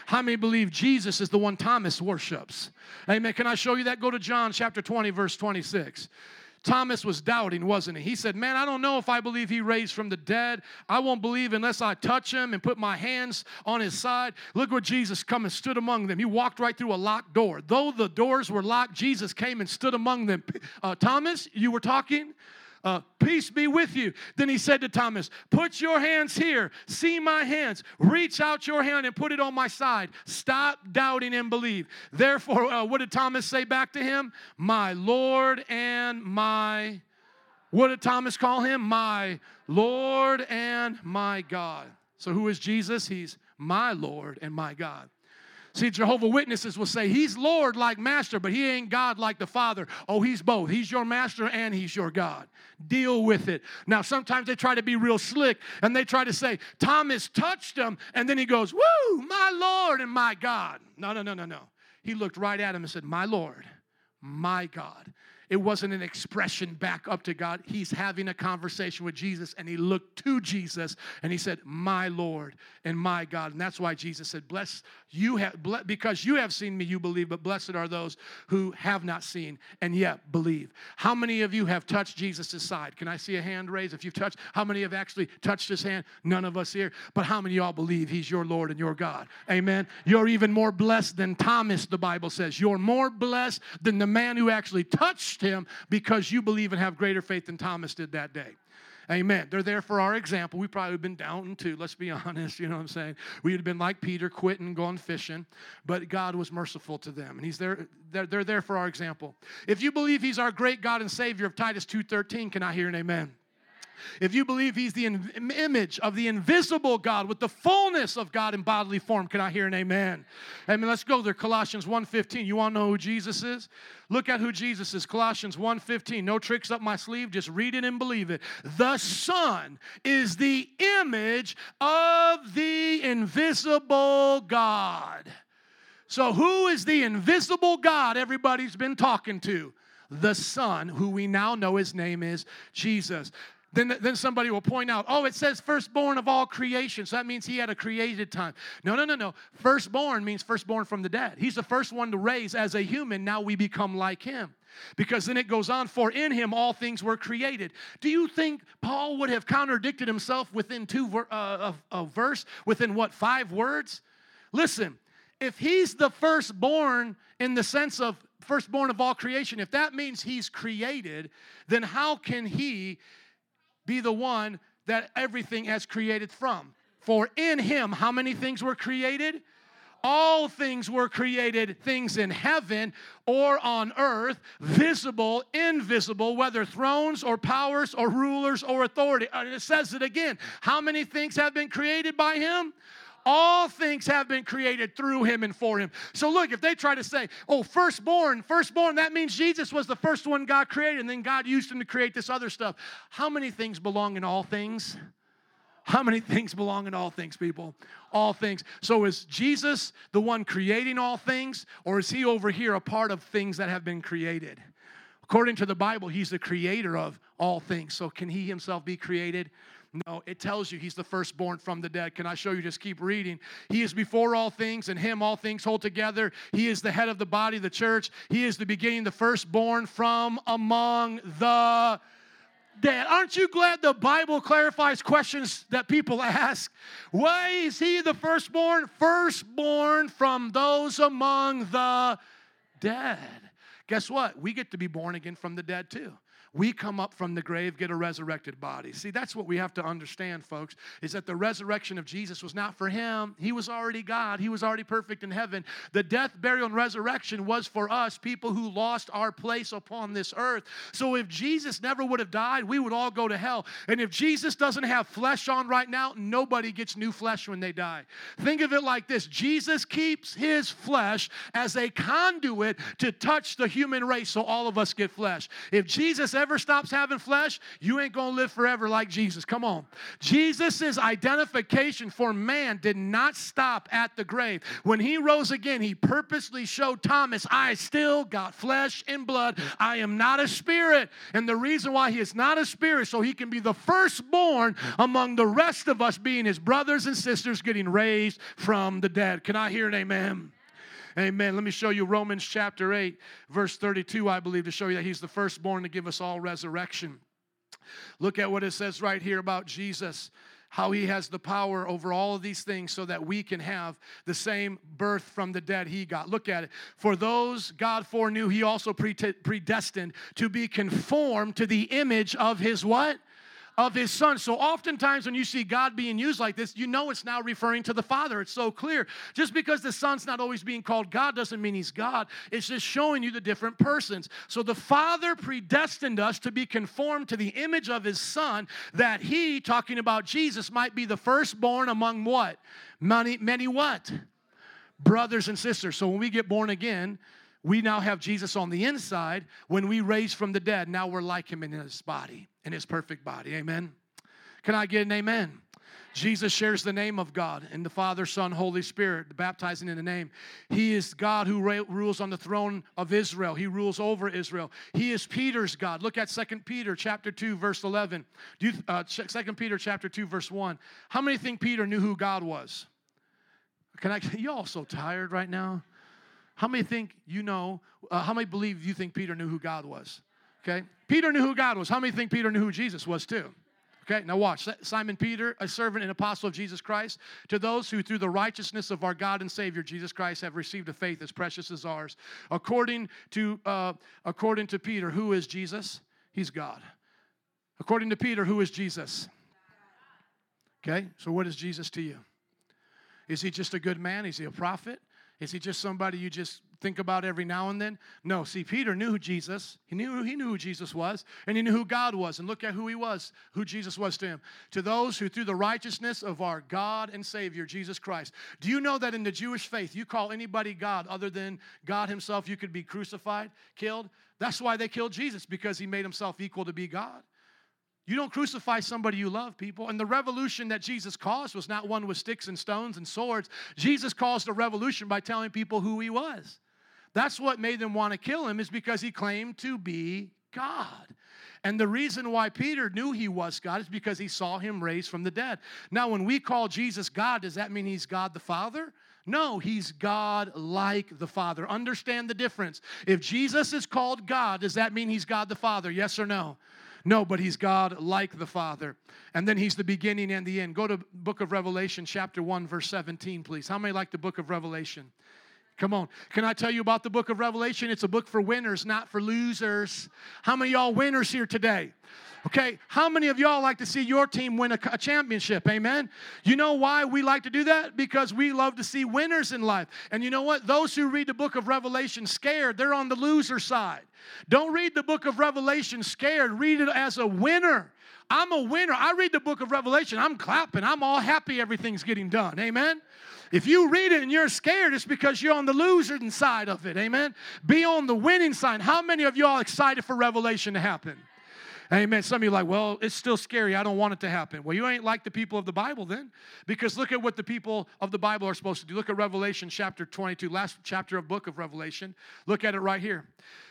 [SPEAKER 1] How many believe Jesus is the one Thomas worships? Amen. Can I show you that? Go to John chapter 20, verse 26. Thomas was doubting, wasn't he? He said, Man, I don't know if I believe he raised from the dead. I won't believe unless I touch him and put my hands on his side. Look where Jesus come and stood among them. He walked right through a locked door. Though the doors were locked, Jesus came and stood among them. Uh, Thomas, you were talking? Uh, Peace be with you. Then he said to Thomas, Put your hands here. See my hands. Reach out your hand and put it on my side. Stop doubting and believe. Therefore, uh, what did Thomas say back to him? My Lord and my. What did Thomas call him? My Lord and my God. So, who is Jesus? He's my Lord and my God. See, Jehovah Witnesses will say, He's Lord like master, but He ain't God like the Father. Oh, He's both. He's your master and He's your God. Deal with it. Now, sometimes they try to be real slick and they try to say, Thomas touched him, and then he goes, Woo, my Lord and my God. No, no, no, no, no. He looked right at him and said, My Lord, my God. It wasn't an expression back up to God. He's having a conversation with Jesus and he looked to Jesus and he said, My Lord and my God. And that's why Jesus said, Bless you have, because you have seen me, you believe, but blessed are those who have not seen and yet believe. How many of you have touched Jesus' side? Can I see a hand raised? If you've touched, how many have actually touched his hand? None of us here. But how many y'all believe he's your Lord and your God? Amen. You're even more blessed than Thomas, the Bible says. You're more blessed than the man who actually touched him because you believe and have greater faith than Thomas did that day. Amen. They're there for our example. We probably been down too, let's be honest. You know what I'm saying? We'd have been like Peter, quitting, going fishing, but God was merciful to them. And He's there, they're, they're there for our example. If you believe He's our great God and Savior of Titus 2:13, can I hear an amen? If you believe he's the in- image of the invisible God with the fullness of God in bodily form, can I hear an amen? Amen. Let's go there. Colossians 1:15. You want to know who Jesus is? Look at who Jesus is. Colossians 1:15. No tricks up my sleeve, just read it and believe it. The Son is the image of the invisible God. So, who is the invisible God everybody's been talking to? The Son, who we now know his name is Jesus. Then, then somebody will point out, oh, it says firstborn of all creation. So that means he had a created time. No, no, no, no. Firstborn means firstborn from the dead. He's the first one to raise as a human. Now we become like him. Because then it goes on, for in him all things were created. Do you think Paul would have contradicted himself within two uh, a, a verse, within what, five words? Listen, if he's the firstborn in the sense of firstborn of all creation, if that means he's created, then how can he be the one that everything has created from? For in him, how many things were created? all things were created, things in heaven or on earth, visible, invisible, whether thrones or powers or rulers or authority. And it says it again. How many things have been created by him? All things have been created through him and for him. So look, if they try to say, oh, firstborn, firstborn, that means Jesus was the first one God created, and then God used him to create this other stuff. How many things belong in all things? How many things belong in all things, people? All things. So is Jesus the one creating all things, or is he over here a part of things that have been created? According to the Bible, he's the creator of all things. So can he himself be created? No, it tells you he's the firstborn from the dead. Can I show you? Just keep reading. He is before all things, and him all things hold together. He is the head of the body, the church. He is the beginning, the firstborn from among the dead. Aren't you glad the Bible clarifies questions that people ask? Why is he the firstborn? Firstborn from those among the dead. Guess what? We get to be born again from the dead too we come up from the grave, get a resurrected body. See, that's what we have to understand, folks, is that the resurrection of Jesus was not for him. He was already God, he was already perfect in heaven. The death, burial, and resurrection was for us, people who lost our place upon this earth. So if Jesus never would have died, we would all go to hell. And if Jesus doesn't have flesh on right now, nobody gets new flesh when they die. Think of it like this Jesus keeps his flesh as a conduit to touch the human race so all of us get flesh. If Jesus ever ever stops having flesh, you ain't going to live forever like Jesus. Come on. Jesus' identification for man did not stop at the grave. When he rose again, he purposely showed Thomas, I still got flesh and blood. I am not a spirit. And the reason why he is not a spirit, so he can be the firstborn among the rest of us being his brothers and sisters getting raised from the dead. Can I hear an amen? Amen. Let me show you Romans chapter 8, verse 32, I believe, to show you that he's the firstborn to give us all resurrection. Look at what it says right here about Jesus how he has the power over all of these things so that we can have the same birth from the dead he got. Look at it. For those God foreknew, he also predestined to be conformed to the image of his what? Of his son. So oftentimes when you see God being used like this, you know it's now referring to the Father. It's so clear. Just because the Son's not always being called God doesn't mean he's God. It's just showing you the different persons. So the Father predestined us to be conformed to the image of his Son, that he, talking about Jesus, might be the firstborn among what? Many, many what? Brothers and sisters. So when we get born again, we now have Jesus on the inside. When we raise from the dead, now we're like him in his body, in his perfect body. Amen. Can I get an amen? Jesus shares the name of God and the Father, Son, Holy Spirit, baptizing in the name. He is God who rules on the throne of Israel. He rules over Israel. He is Peter's God. Look at Second Peter chapter 2, verse 11. Do you, uh, 2 Peter chapter 2, verse 1. How many think Peter knew who God was? Can I, you all so tired right now? How many think you know, uh, how many believe you think Peter knew who God was? Okay? Peter knew who God was. How many think Peter knew who Jesus was too? Okay, now watch. Simon Peter, a servant and apostle of Jesus Christ, to those who through the righteousness of our God and Savior Jesus Christ have received a faith as precious as ours. According to, uh, according to Peter, who is Jesus? He's God. According to Peter, who is Jesus? Okay, so what is Jesus to you? Is he just a good man? Is he a prophet? Is he just somebody you just think about every now and then? No. See, Peter knew who Jesus. He knew he knew who Jesus was, and he knew who God was. And look at who he was, who Jesus was to him. To those who through the righteousness of our God and Savior Jesus Christ. Do you know that in the Jewish faith, you call anybody God other than God Himself, you could be crucified, killed? That's why they killed Jesus because He made Himself equal to be God. You don't crucify somebody you love, people. And the revolution that Jesus caused was not one with sticks and stones and swords. Jesus caused a revolution by telling people who he was. That's what made them want to kill him, is because he claimed to be God. And the reason why Peter knew he was God is because he saw him raised from the dead. Now, when we call Jesus God, does that mean he's God the Father? No, he's God like the Father. Understand the difference. If Jesus is called God, does that mean he's God the Father? Yes or no? No, but he's God like the Father. And then he's the beginning and the end. Go to book of Revelation chapter 1 verse 17 please. How many like the book of Revelation? Come on. Can I tell you about the book of Revelation? It's a book for winners, not for losers. How many y'all winners here today? Okay, how many of y'all like to see your team win a, a, championship? Amen. You know why we like to do that? Because we love to see winners in life. And you know what? Those who read the book of Revelation scared, they're on the loser side. Don't read the book of Revelation scared, read it as a winner. I'm a winner. I read the book of Revelation, I'm clapping, I'm all happy everything's getting done. Amen. If you read it and you're scared, it's because you're on the losing side of it. Amen. Be on the winning side. How many of y'all excited for Revelation to happen? Amen. Some of you like, well, it's still scary. I don't want it to happen. Well, you ain't like the people of the Bible then. Because look at what the people of the Bible are supposed to do. Look at Revelation chapter 22, last chapter of book of Revelation. Look at it right here.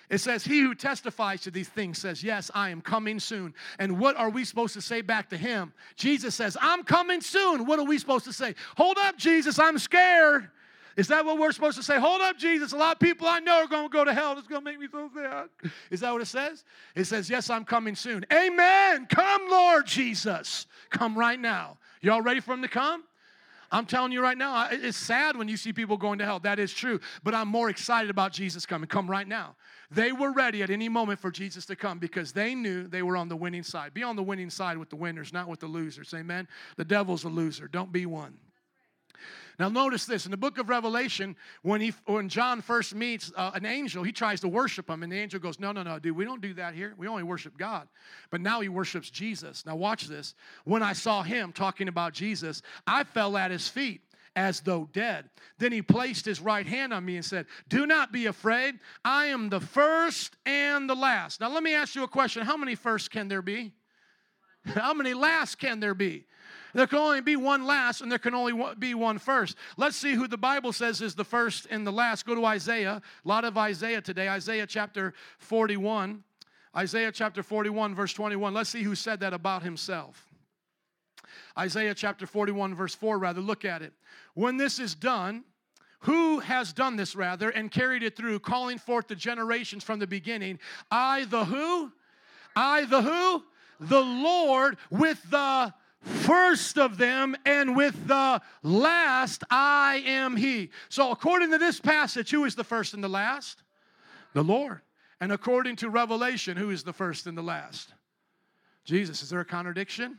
[SPEAKER 1] It says, He who testifies to these things says, Yes, I am coming soon. And what are we supposed to say back to him? Jesus says, I'm coming soon. What are we supposed to say? Hold up, Jesus, I'm scared. Is that what we're supposed to say? Hold up, Jesus. A lot of people I know are going to go to hell. It's going to make me so sad. Is that what it says? It says, Yes, I'm coming soon. Amen. Come, Lord Jesus. Come right now. Y'all ready for him to come? I'm telling you right now, it's sad when you see people going to hell. That is true. But I'm more excited about Jesus coming. Come right now. They were ready at any moment for Jesus to come because they knew they were on the winning side. Be on the winning side with the winners, not with the losers. Amen. The devil's a loser. Don't be one. Now, notice this in the book of Revelation, when, he, when John first meets uh, an angel, he tries to worship him, and the angel goes, No, no, no, dude, we don't do that here. We only worship God. But now he worships Jesus. Now, watch this. When I saw him talking about Jesus, I fell at his feet as though dead. Then he placed his right hand on me and said, Do not be afraid. I am the first and the last. Now, let me ask you a question How many first can there be? How many last can there be? There can only be one last, and there can only be one first. Let's see who the Bible says is the first and the last. Go to Isaiah. A lot of Isaiah today. Isaiah chapter 41. Isaiah chapter 41, verse 21. Let's see who said that about himself. Isaiah chapter 41, verse 4, rather. Look at it. When this is done, who has done this rather and carried it through, calling forth the generations from the beginning? I, the who? I, the who? The Lord with the first of them, and with the last I am He. So, according to this passage, who is the first and the last? The Lord. And according to Revelation, who is the first and the last? Jesus. Is there a contradiction?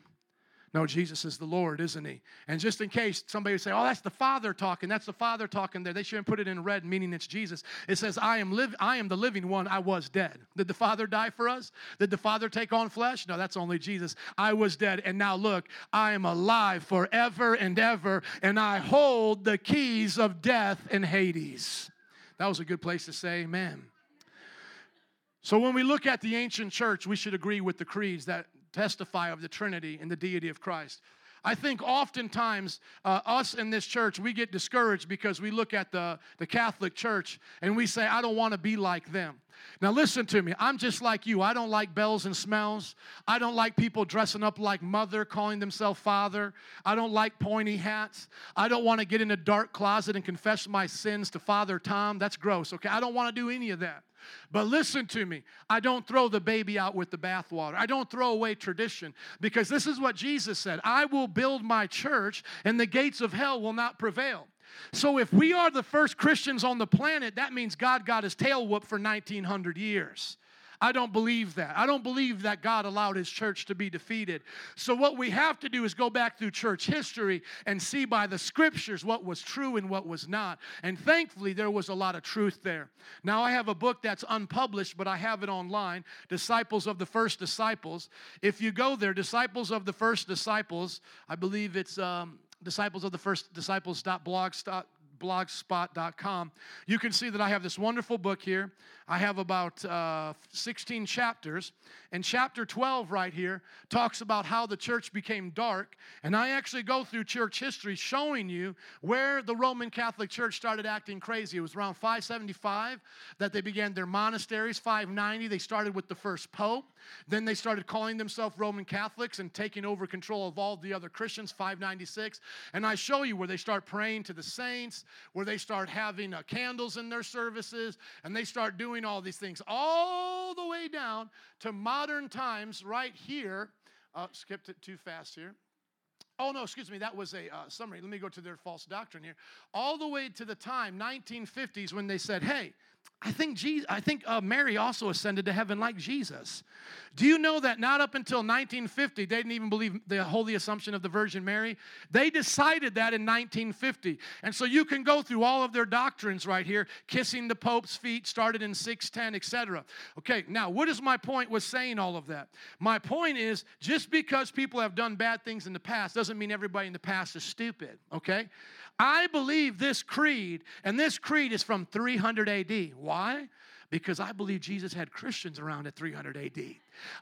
[SPEAKER 1] No, Jesus is the Lord, isn't he? And just in case somebody would say, oh, that's the Father talking, that's the Father talking there, they shouldn't put it in red, meaning it's Jesus. It says, I am, live, I am the living one, I was dead. Did the Father die for us? Did the Father take on flesh? No, that's only Jesus. I was dead, and now look, I am alive forever and ever, and I hold the keys of death and Hades. That was a good place to say amen. So when we look at the ancient church, we should agree with the creeds that testify of the Trinity and the deity of Christ. I think oftentimes uh, us in this church, we get discouraged because we look at the, the Catholic Church and we say, I don't want to be like them. Now, listen to me. I'm just like you. I don't like bells and smells. I don't like people dressing up like mother, calling themselves father. I don't like pointy hats. I don't want to get in a dark closet and confess my sins to Father Tom. That's gross, okay? I don't want to do any of that. But listen to me. I don't throw the baby out with the bathwater. I don't throw away tradition because this is what Jesus said I will build my church, and the gates of hell will not prevail. So if we are the first Christians on the planet, that means God got his tail whooped for 1900 years. I don't believe that. I don't believe that God allowed his church to be defeated. So, what we have to do is go back through church history and see by the scriptures what was true and what was not. And thankfully, there was a lot of truth there. Now, I have a book that's unpublished, but I have it online Disciples of the First Disciples. If you go there, Disciples of the First Disciples, I believe it's um, disciples of the first disciples.blogspot.com, you can see that I have this wonderful book here. I have about uh, 16 chapters, and chapter 12 right here talks about how the church became dark. And I actually go through church history showing you where the Roman Catholic Church started acting crazy. It was around 575 that they began their monasteries, 590, they started with the first pope. Then they started calling themselves Roman Catholics and taking over control of all the other Christians, 596. And I show you where they start praying to the saints, where they start having uh, candles in their services, and they start doing doing all these things, all the way down to modern times, right here. Uh, skipped it too fast here. Oh, no, excuse me, that was a uh, summary. Let me go to their false doctrine here. All the way to the time, 1950s, when they said, hey, I think, Jesus, I think uh, Mary also ascended to heaven like Jesus. Do you know that not up until 1950, they didn't even believe the holy assumption of the Virgin Mary? They decided that in 1950. And so you can go through all of their doctrines right here, kissing the Pope's feet, started in 610, etc. Okay, now what is my point with saying all of that? My point is just because people have done bad things in the past doesn't mean everybody in the past is stupid, okay? I believe this creed, and this creed is from 300 AD. Why? Because I believe Jesus had Christians around at 300 AD.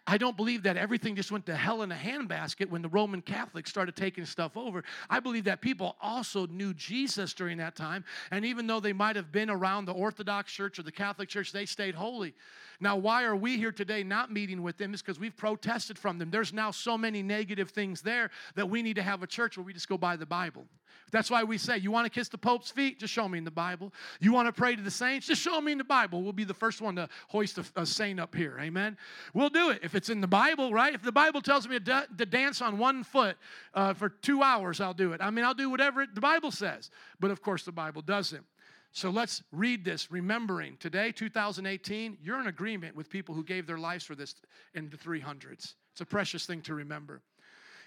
[SPEAKER 1] I don't believe that everything just went to hell in a handbasket when the Roman Catholics started taking stuff over. I believe that people also knew Jesus during that time, and even though they might have been around the Orthodox Church or the Catholic Church, they stayed holy. Now, why are we here today not meeting with them? Is because we've protested from them. There's now so many negative things there that we need to have a church where we just go by the Bible. That's why we say, you want to kiss the Pope's feet? Just show me in the Bible. You want to pray to the saints? Just show me in the Bible. We'll be the first one to hoist a, a saint up here. Amen. We'll do it if it's in the Bible, right? If the Bible tells me to, to dance on one foot uh, for two hours, I'll do it. I mean, I'll do whatever it, the Bible says. But of course, the Bible doesn't. So let's read this, remembering today, 2018, you're in agreement with people who gave their lives for this in the 300s. It's a precious thing to remember.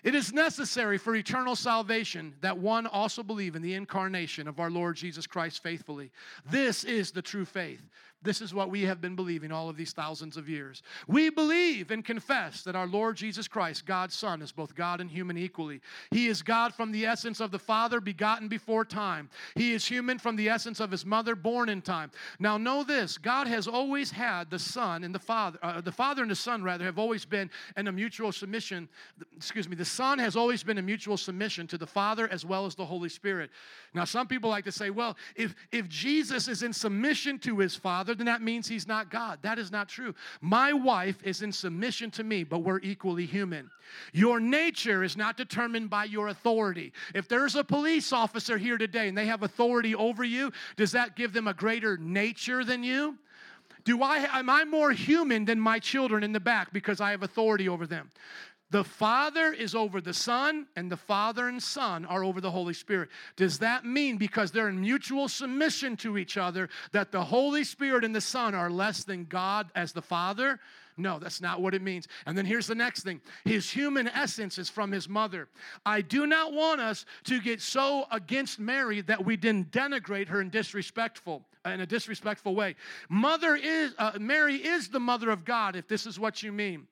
[SPEAKER 1] It is necessary for eternal salvation that one also believe in the incarnation of our Lord Jesus Christ faithfully. This is the true faith. This is what we have been believing all of these thousands of years. We believe and confess that our Lord Jesus Christ, God's Son, is both God and human equally. He is God from the essence of the Father, begotten before time. He is human from the essence of his mother, born in time. Now, know this God has always had the Son and the Father, uh, the Father and the Son, rather, have always been in a mutual submission. Excuse me, the Son has always been in mutual submission to the Father as well as the Holy Spirit. Now, some people like to say, well, if, if Jesus is in submission to his Father, then that means he's not God. That is not true. My wife is in submission to me, but we're equally human. Your nature is not determined by your authority. If there's a police officer here today and they have authority over you, does that give them a greater nature than you? Do I am I more human than my children in the back because I have authority over them? The Father is over the Son, and the Father and Son are over the Holy Spirit. Does that mean because they're in mutual submission to each other that the Holy Spirit and the Son are less than God as the Father? No, that's not what it means. And then here's the next thing His human essence is from His mother. I do not want us to get so against Mary that we didn't denigrate her in disrespectful in a disrespectful way. Mother is uh, Mary is the mother of God if this is what you mean.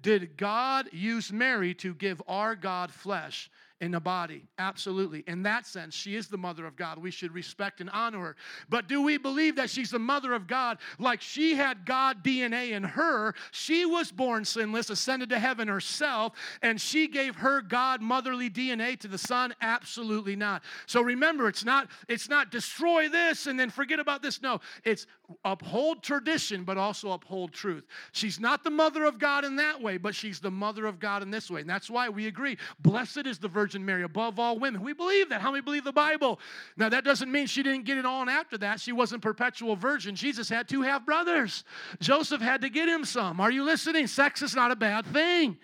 [SPEAKER 1] Did God use Mary to give our God flesh? In a body. Absolutely. In that sense, she is the mother of God. We should respect and honor her. But do we believe that she's the mother of God like she had God DNA in her? She was born sinless, ascended to heaven herself, and she gave her God motherly DNA to the Son? Absolutely not. So remember, it's not it's not destroy this and then forget about this. No, it's uphold tradition but also uphold truth. She's not the mother of God in that way, but she's the mother of God in this way. And that's why we agree. Blessed is the virgin Virgin Mary above all women. We believe that. How many believe the Bible? Now, that doesn't mean she didn't get it on after that. She wasn't perpetual virgin. Jesus had two half brothers. Joseph had to get him some. Are you listening? Sex is not a bad thing.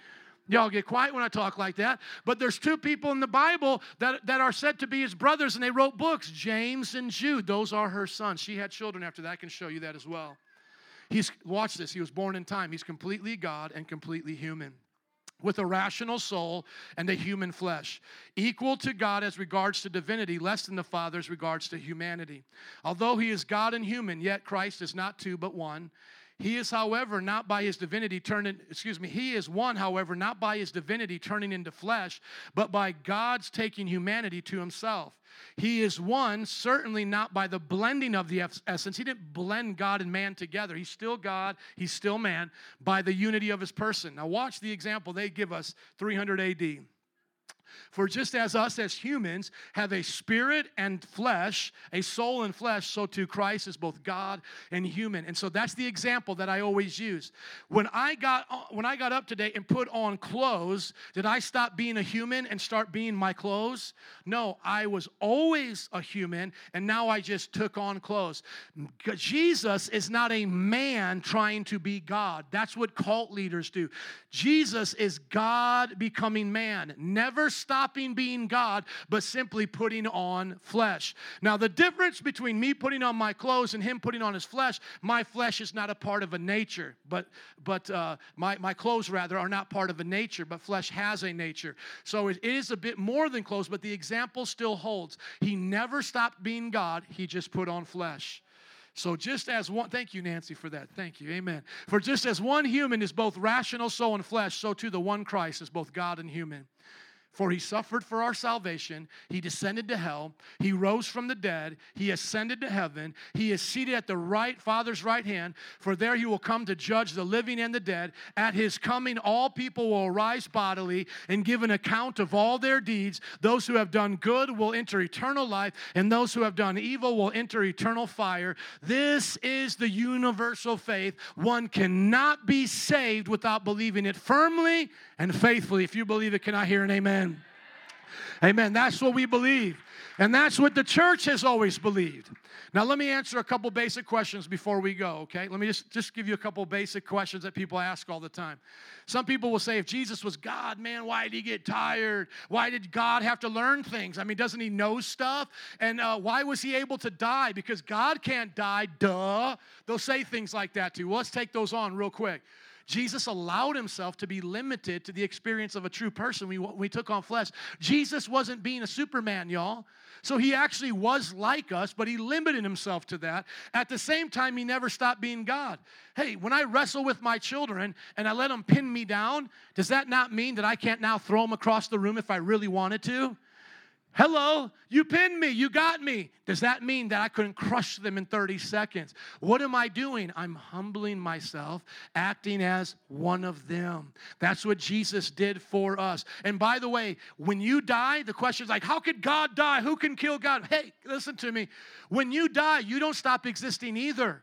[SPEAKER 1] Y'all get quiet when I talk like that. But there's two people in the Bible that, that are said to be his brothers, and they wrote books James and Jude. Those are her sons. She had children after that. I can show you that as well. He's, watch this, he was born in time. He's completely God and completely human with a rational soul and a human flesh, equal to God as regards to divinity, less than the Father as regards to humanity. Although he is God and human, yet Christ is not two but one. He is, however, not by his divinity turning, excuse me, he is one, however, not by his divinity turning into flesh, but by God's taking humanity to himself. He is one, certainly not by the blending of the essence. He didn't blend God and man together. He's still God, he's still man, by the unity of his person. Now, watch the example they give us 300 AD. For just as us as humans have a spirit and flesh, a soul and flesh, so too Christ is both God and human. And so that's the example that I always use. When I got when I got up today and put on clothes, did I stop being a human and start being my clothes? No, I was always a human and now I just took on clothes. Jesus is not a man trying to be God. That's what cult leaders do. Jesus is God becoming man. Never stopping being God, but simply putting on flesh. Now, the difference between me putting on my clothes and him putting on his flesh, my flesh is not a part of a nature, but but uh, my, my clothes rather are not part of a nature, but flesh has a nature. So it is a bit more than clothes, but the example still holds. He never stopped being God, he just put on flesh. So, just as one, thank you, Nancy, for that. Thank you. Amen. For just as one human is both rational, soul, and flesh, so too the one Christ is both God and human. For he suffered for our salvation. He descended to hell. He rose from the dead. He ascended to heaven. He is seated at the right Father's right hand. For there he will come to judge the living and the dead. At his coming, all people will arise bodily and give an account of all their deeds. Those who have done good will enter eternal life, and those who have done evil will enter eternal fire. This is the universal faith. One cannot be saved without believing it firmly and faithfully. If you believe it, can I hear an amen? Amen. That's what we believe. And that's what the church has always believed. Now, let me answer a couple basic questions before we go, okay? Let me just, just give you a couple basic questions that people ask all the time. Some people will say, if Jesus was God, man, why did he get tired? Why did God have to learn things? I mean, doesn't he know stuff? And uh, why was he able to die? Because God can't die, duh. They'll say things like that too. Well, let's take those on real quick. Jesus allowed himself to be limited to the experience of a true person. We, we took on flesh. Jesus wasn't being a Superman, y'all. So he actually was like us, but he limited himself to that. At the same time, he never stopped being God. Hey, when I wrestle with my children and I let them pin me down, does that not mean that I can't now throw them across the room if I really wanted to? Hello, you pinned me, you got me. Does that mean that I couldn't crush them in 30 seconds? What am I doing? I'm humbling myself, acting as one of them. That's what Jesus did for us. And by the way, when you die, the question is like, how could God die? Who can kill God? Hey, listen to me. When you die, you don't stop existing either.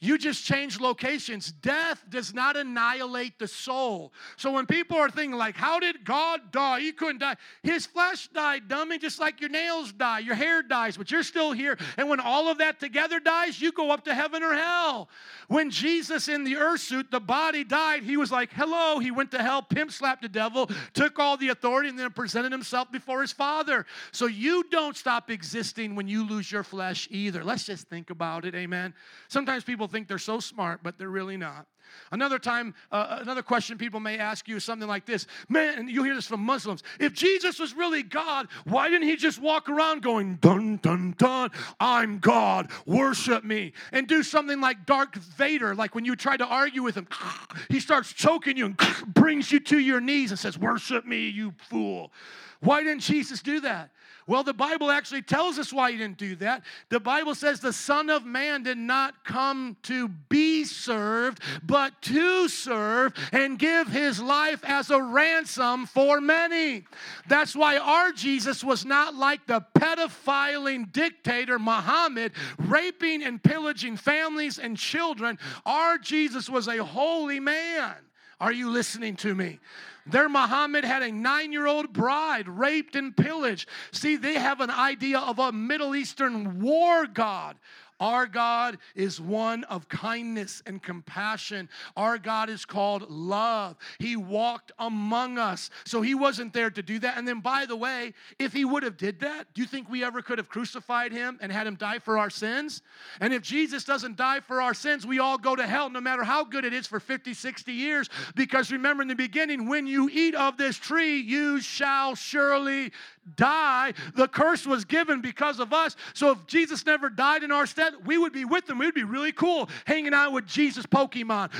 [SPEAKER 1] You just change locations. Death does not annihilate the soul. So when people are thinking, like, how did God die? He couldn't die. His flesh died, dummy, just like your nails die, your hair dies, but you're still here. And when all of that together dies, you go up to heaven or hell. When Jesus in the earth suit, the body died, he was like, hello. He went to hell, pimp slapped the devil, took all the authority, and then presented himself before his Father. So you don't stop existing when you lose your flesh either. Let's just think about it, amen. Sometimes people think they're so smart, but they're really not. Another time, uh, another question people may ask you is something like this Man, you hear this from Muslims. If Jesus was really God, why didn't he just walk around going, dun, dun, dun, I'm God, worship me? And do something like Darth Vader, like when you try to argue with him, he starts choking you and brings you to your knees and says, Worship me, you fool. Why didn't Jesus do that? Well, the Bible actually tells us why he didn't do that. The Bible says the Son of Man did not come to be served, but to serve and give his life as a ransom for many. That's why our Jesus was not like the pedophiling dictator Muhammad, raping and pillaging families and children. Our Jesus was a holy man. Are you listening to me? Their Muhammad had a nine year old bride raped and pillaged. See, they have an idea of a Middle Eastern war god. Our God is one of kindness and compassion. Our God is called love. He walked among us. So he wasn't there to do that. And then by the way, if he would have did that, do you think we ever could have crucified him and had him die for our sins? And if Jesus doesn't die for our sins, we all go to hell no matter how good it is for 50, 60 years because remember in the beginning when you eat of this tree, you shall surely die. The curse was given because of us. So if Jesus never died in our stead, we would be with him. We would be really cool hanging out with Jesus Pokemon.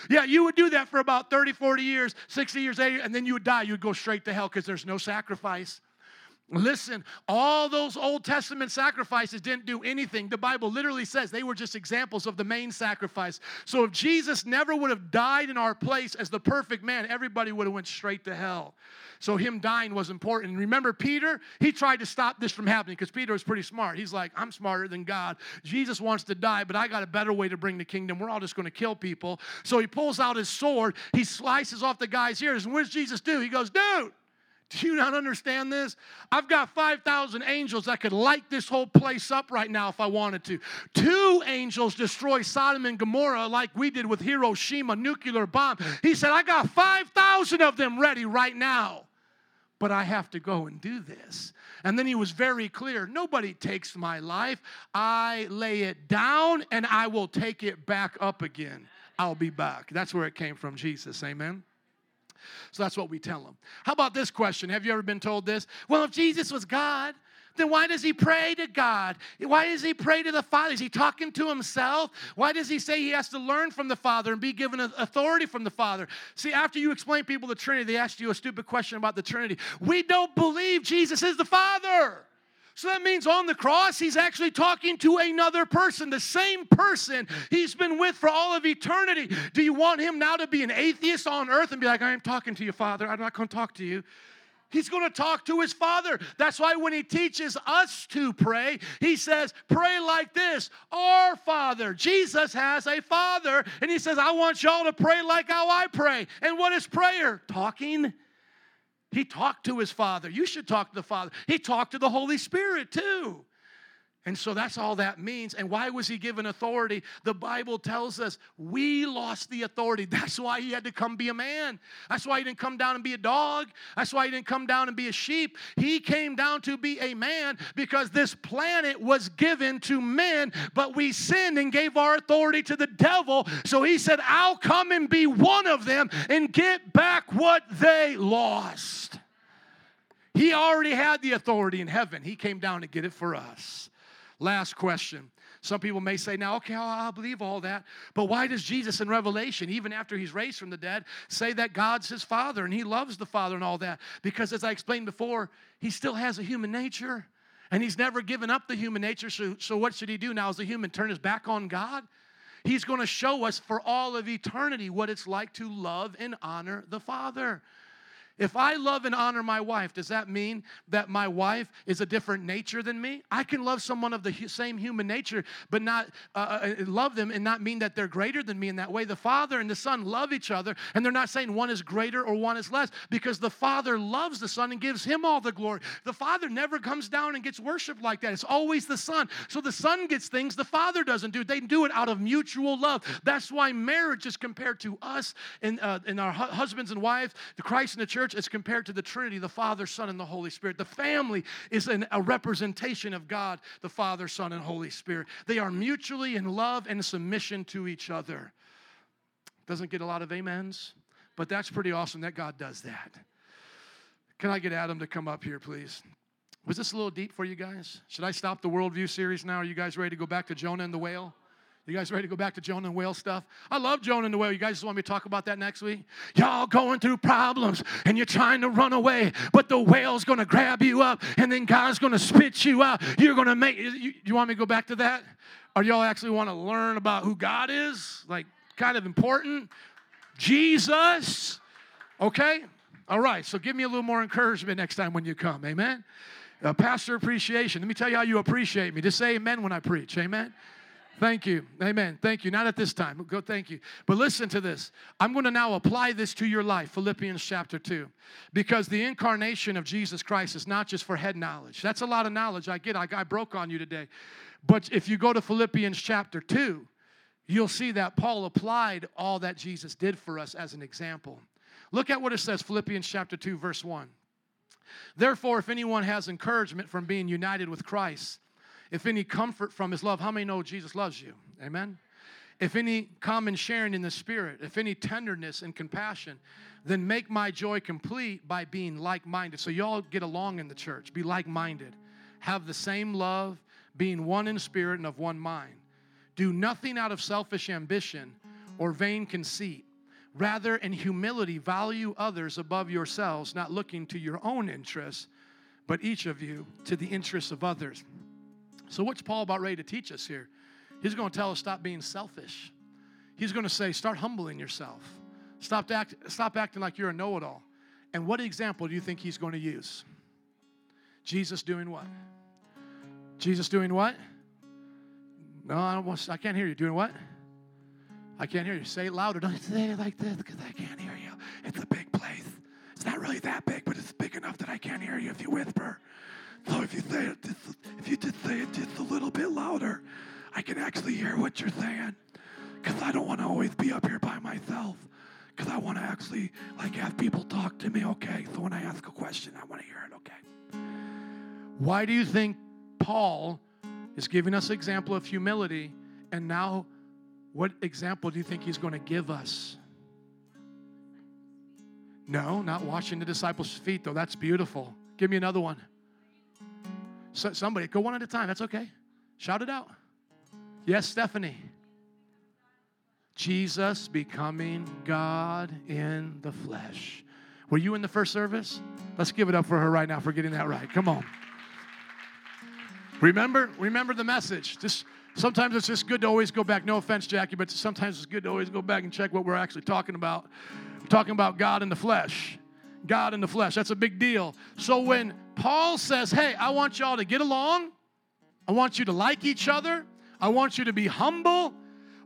[SPEAKER 1] yeah, you would do that for about 30, 40 years, 60 years, 80, and then you would die. You would go straight to hell because there's no sacrifice. Listen, all those Old Testament sacrifices didn't do anything. The Bible literally says they were just examples of the main sacrifice. So if Jesus never would have died in our place as the perfect man, everybody would have went straight to hell. So him dying was important. Remember Peter? He tried to stop this from happening because Peter was pretty smart. He's like, I'm smarter than God. Jesus wants to die, but I got a better way to bring the kingdom. We're all just going to kill people. So he pulls out his sword. He slices off the guy's ears. And what does Jesus do? He goes, dude, do you not understand this? I've got 5,000 angels that could light this whole place up right now if I wanted to. Two angels destroy Sodom and Gomorrah like we did with Hiroshima nuclear bomb. He said, I got 5,000 of them ready right now. But I have to go and do this. And then he was very clear nobody takes my life. I lay it down and I will take it back up again. I'll be back. That's where it came from, Jesus. Amen. So that's what we tell them. How about this question? Have you ever been told this? Well, if Jesus was God, then why does he pray to God? Why does he pray to the Father? Is he talking to himself? Why does he say he has to learn from the Father and be given authority from the Father? See, after you explain people the Trinity, they ask you a stupid question about the Trinity. We don't believe Jesus is the Father. So that means on the cross, he's actually talking to another person, the same person he's been with for all of eternity. Do you want him now to be an atheist on earth and be like, I am talking to you, Father? I'm not going to talk to you. He's going to talk to his father. That's why when he teaches us to pray, he says, Pray like this Our Father. Jesus has a father, and he says, I want y'all to pray like how I pray. And what is prayer? Talking he talked to his Father. You should talk to the Father. He talked to the Holy Spirit too. And so that's all that means. And why was he given authority? The Bible tells us we lost the authority. That's why he had to come be a man. That's why he didn't come down and be a dog. That's why he didn't come down and be a sheep. He came down to be a man because this planet was given to men, but we sinned and gave our authority to the devil. So he said, I'll come and be one of them and get back what they lost. He already had the authority in heaven. He came down to get it for us. Last question. Some people may say, now, okay, I'll, believe all that. But why does Jesus in Revelation, even after he's raised from the dead, say that God's his Father and he loves the Father and all that? Because as I explained before, he still has a human nature and he's never given up the human nature. So, so what should he do now as a human? Turn his back on God? He's going to show us for all of eternity what it's like to love and honor the Father. If I love and honor my wife, does that mean that my wife is a different nature than me? I can love someone of the same human nature, but not uh, uh, uh, love them and not mean that they're greater than me in that way. The Father and the Son love each other, and they're not saying one is greater or one is less because the Father loves the Son and gives him all the glory. The Father never comes down and gets worshiped like that. It's always the Son. So the Son gets things the Father doesn't do. They do it out of mutual love. That's why marriage is compared to us and, uh, and our husbands and wives, the Christ and the church church is compared to the Trinity, the Father, Son, and the Holy Spirit. The family is an, a representation of God, the Father, Son, and Holy Spirit. They are mutually in love and submission to each other. Doesn't get a lot of amens, but that's pretty awesome that God does that. Can I get Adam to come up here, please? Was this a little deep for you guys? Should I stop the worldview series now? Are you guys ready to go back to Jonah and the whale? You guys ready to go back to Jonah and whale stuff? I love Jonah and the whale. You guys just want me to talk about that next week? Y'all going through problems and you're trying to run away, but the whale's going to grab you up and then God's going to spit you out. You're going to make you, you want me to go back to that? Or y'all actually want to learn about who God is? Like kind of important? Jesus. Okay? All right. So give me a little more encouragement next time when you come. Amen. Uh, pastor appreciation. Let me tell you how you appreciate me. Just say amen when I preach. Amen. Thank you. Amen. Thank you. Not at this time. Go thank you. But listen to this. I'm going to now apply this to your life, Philippians chapter 2. Because the incarnation of Jesus Christ is not just for head knowledge. That's a lot of knowledge. I get. I, I broke on you today. But if you go to Philippians chapter 2, you'll see that Paul applied all that Jesus did for us as an example. Look at what it says, Philippians chapter 2, verse 1. Therefore, if anyone has encouragement from being united with Christ, if any comfort from his love, how many know Jesus loves you? Amen? if any common sharing in the Spirit, if any tenderness and compassion, then make my joy complete by being like minded. So, y'all get along in the church, be like minded, have the same love, being one in spirit and of one mind. Do nothing out of selfish ambition or vain conceit. Rather, in humility, value others above yourselves, not looking to your own interests, but each of you to the interests of others. So, what's Paul about ready to teach us here? He's going to tell us stop being selfish. He's going to say, start humbling yourself. Stop, act, stop acting like you're a know it all. And what example do you think he's going to use? Jesus doing what? Jesus doing what? No, I, don't want, I can't hear you. Doing what? I can't hear you. Say it louder. Don't say it like this because I can't hear you. It's a big place. It's not really that big, but it's big enough that I can't hear you if you whisper. So if you say it, just, if you just say it just a little bit louder, I can actually hear what you're saying. Because I don't want to always be up here by myself. Because I want to actually like have people talk to me. Okay, so when I ask a question, I want to hear it. Okay. Why do you think Paul is giving us example of humility, and now what example do you think he's going to give us? No, not washing the disciples' feet, though. That's beautiful. Give me another one. So, somebody, go one at a time. That's okay. Shout it out. Yes, Stephanie. Jesus becoming God in the flesh. Were you in the first service? Let's give it up for her right now for getting that right. Come on. Remember, remember the message. Just sometimes it's just good to always go back. No offense, Jackie, but sometimes it's good to always go back and check what we're actually talking about. We're talking about God in the flesh. God in the flesh. That's a big deal. So when Paul says, Hey, I want y'all to get along, I want you to like each other, I want you to be humble.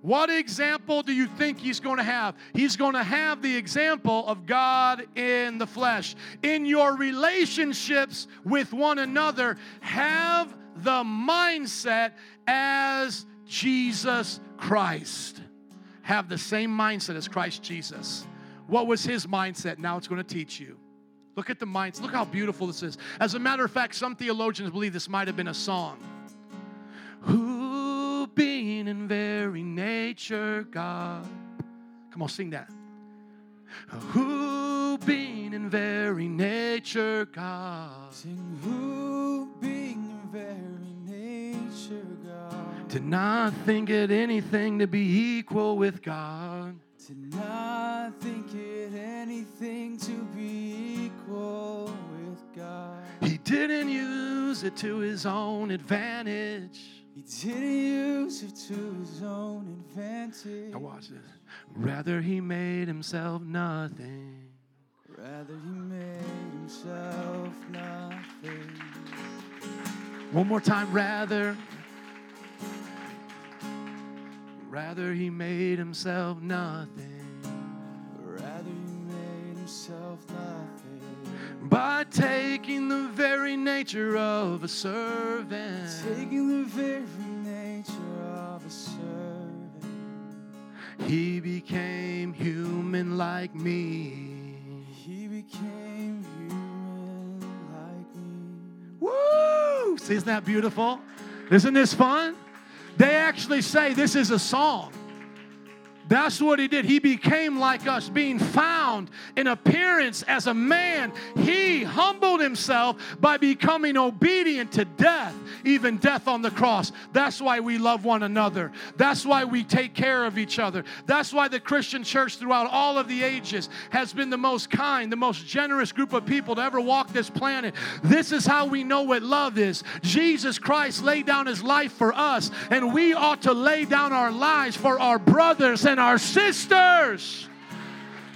[SPEAKER 1] What example do you think he's going to have? He's going to have the example of God in the flesh. In your relationships with one another, have the mindset as Jesus Christ. Have the same mindset as Christ Jesus. What was his mindset? Now it's going to teach you. Look at the minds. Look how beautiful this is. As a matter of fact, some theologians believe this might have been a song. Who being in very nature God. Come on, sing that. Who being in very nature God.
[SPEAKER 2] Sing who being in very nature God.
[SPEAKER 1] Did not think it anything to be equal with God.
[SPEAKER 2] Did not think it anything to be equal with God.
[SPEAKER 1] He didn't use it to his own advantage.
[SPEAKER 2] He didn't use it to his own advantage.
[SPEAKER 1] Now watch this. Rather, he made himself nothing.
[SPEAKER 2] Rather, he made himself nothing.
[SPEAKER 1] One more time. Rather, rather he made himself nothing.
[SPEAKER 2] Rather, he made himself nothing.
[SPEAKER 1] By taking the very nature of a servant.
[SPEAKER 2] Taking the very nature of a servant.
[SPEAKER 1] He became human like me.
[SPEAKER 2] He became human like me.
[SPEAKER 1] Woo! See, isn't that beautiful? Isn't this fun? They actually say this is a song. That's what he did. He became like us, being found in appearance as a man. He humbled himself by becoming obedient to death, even death on the cross. That's why we love one another. That's why we take care of each other. That's why the Christian church throughout all of the ages has been the most kind, the most generous group of people to ever walk this planet. This is how we know what love is. Jesus Christ laid down his life for us, and we ought to lay down our lives for our brothers and our sisters.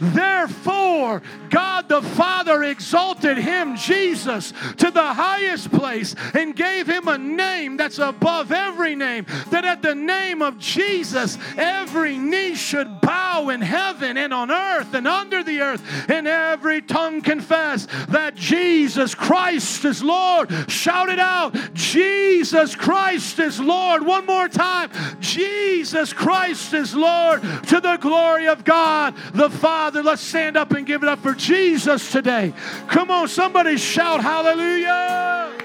[SPEAKER 1] Therefore, God the Father exalted him, Jesus, to the highest place and gave him a name that's above every name. That at the name of Jesus, every knee should bow in heaven and on earth and under the earth, and every tongue confess that Jesus Christ is Lord. Shout it out Jesus Christ is Lord. One more time Jesus Christ is Lord to the glory of God the Father. Father, let's stand up and give it up for Jesus today. Come on, somebody shout hallelujah.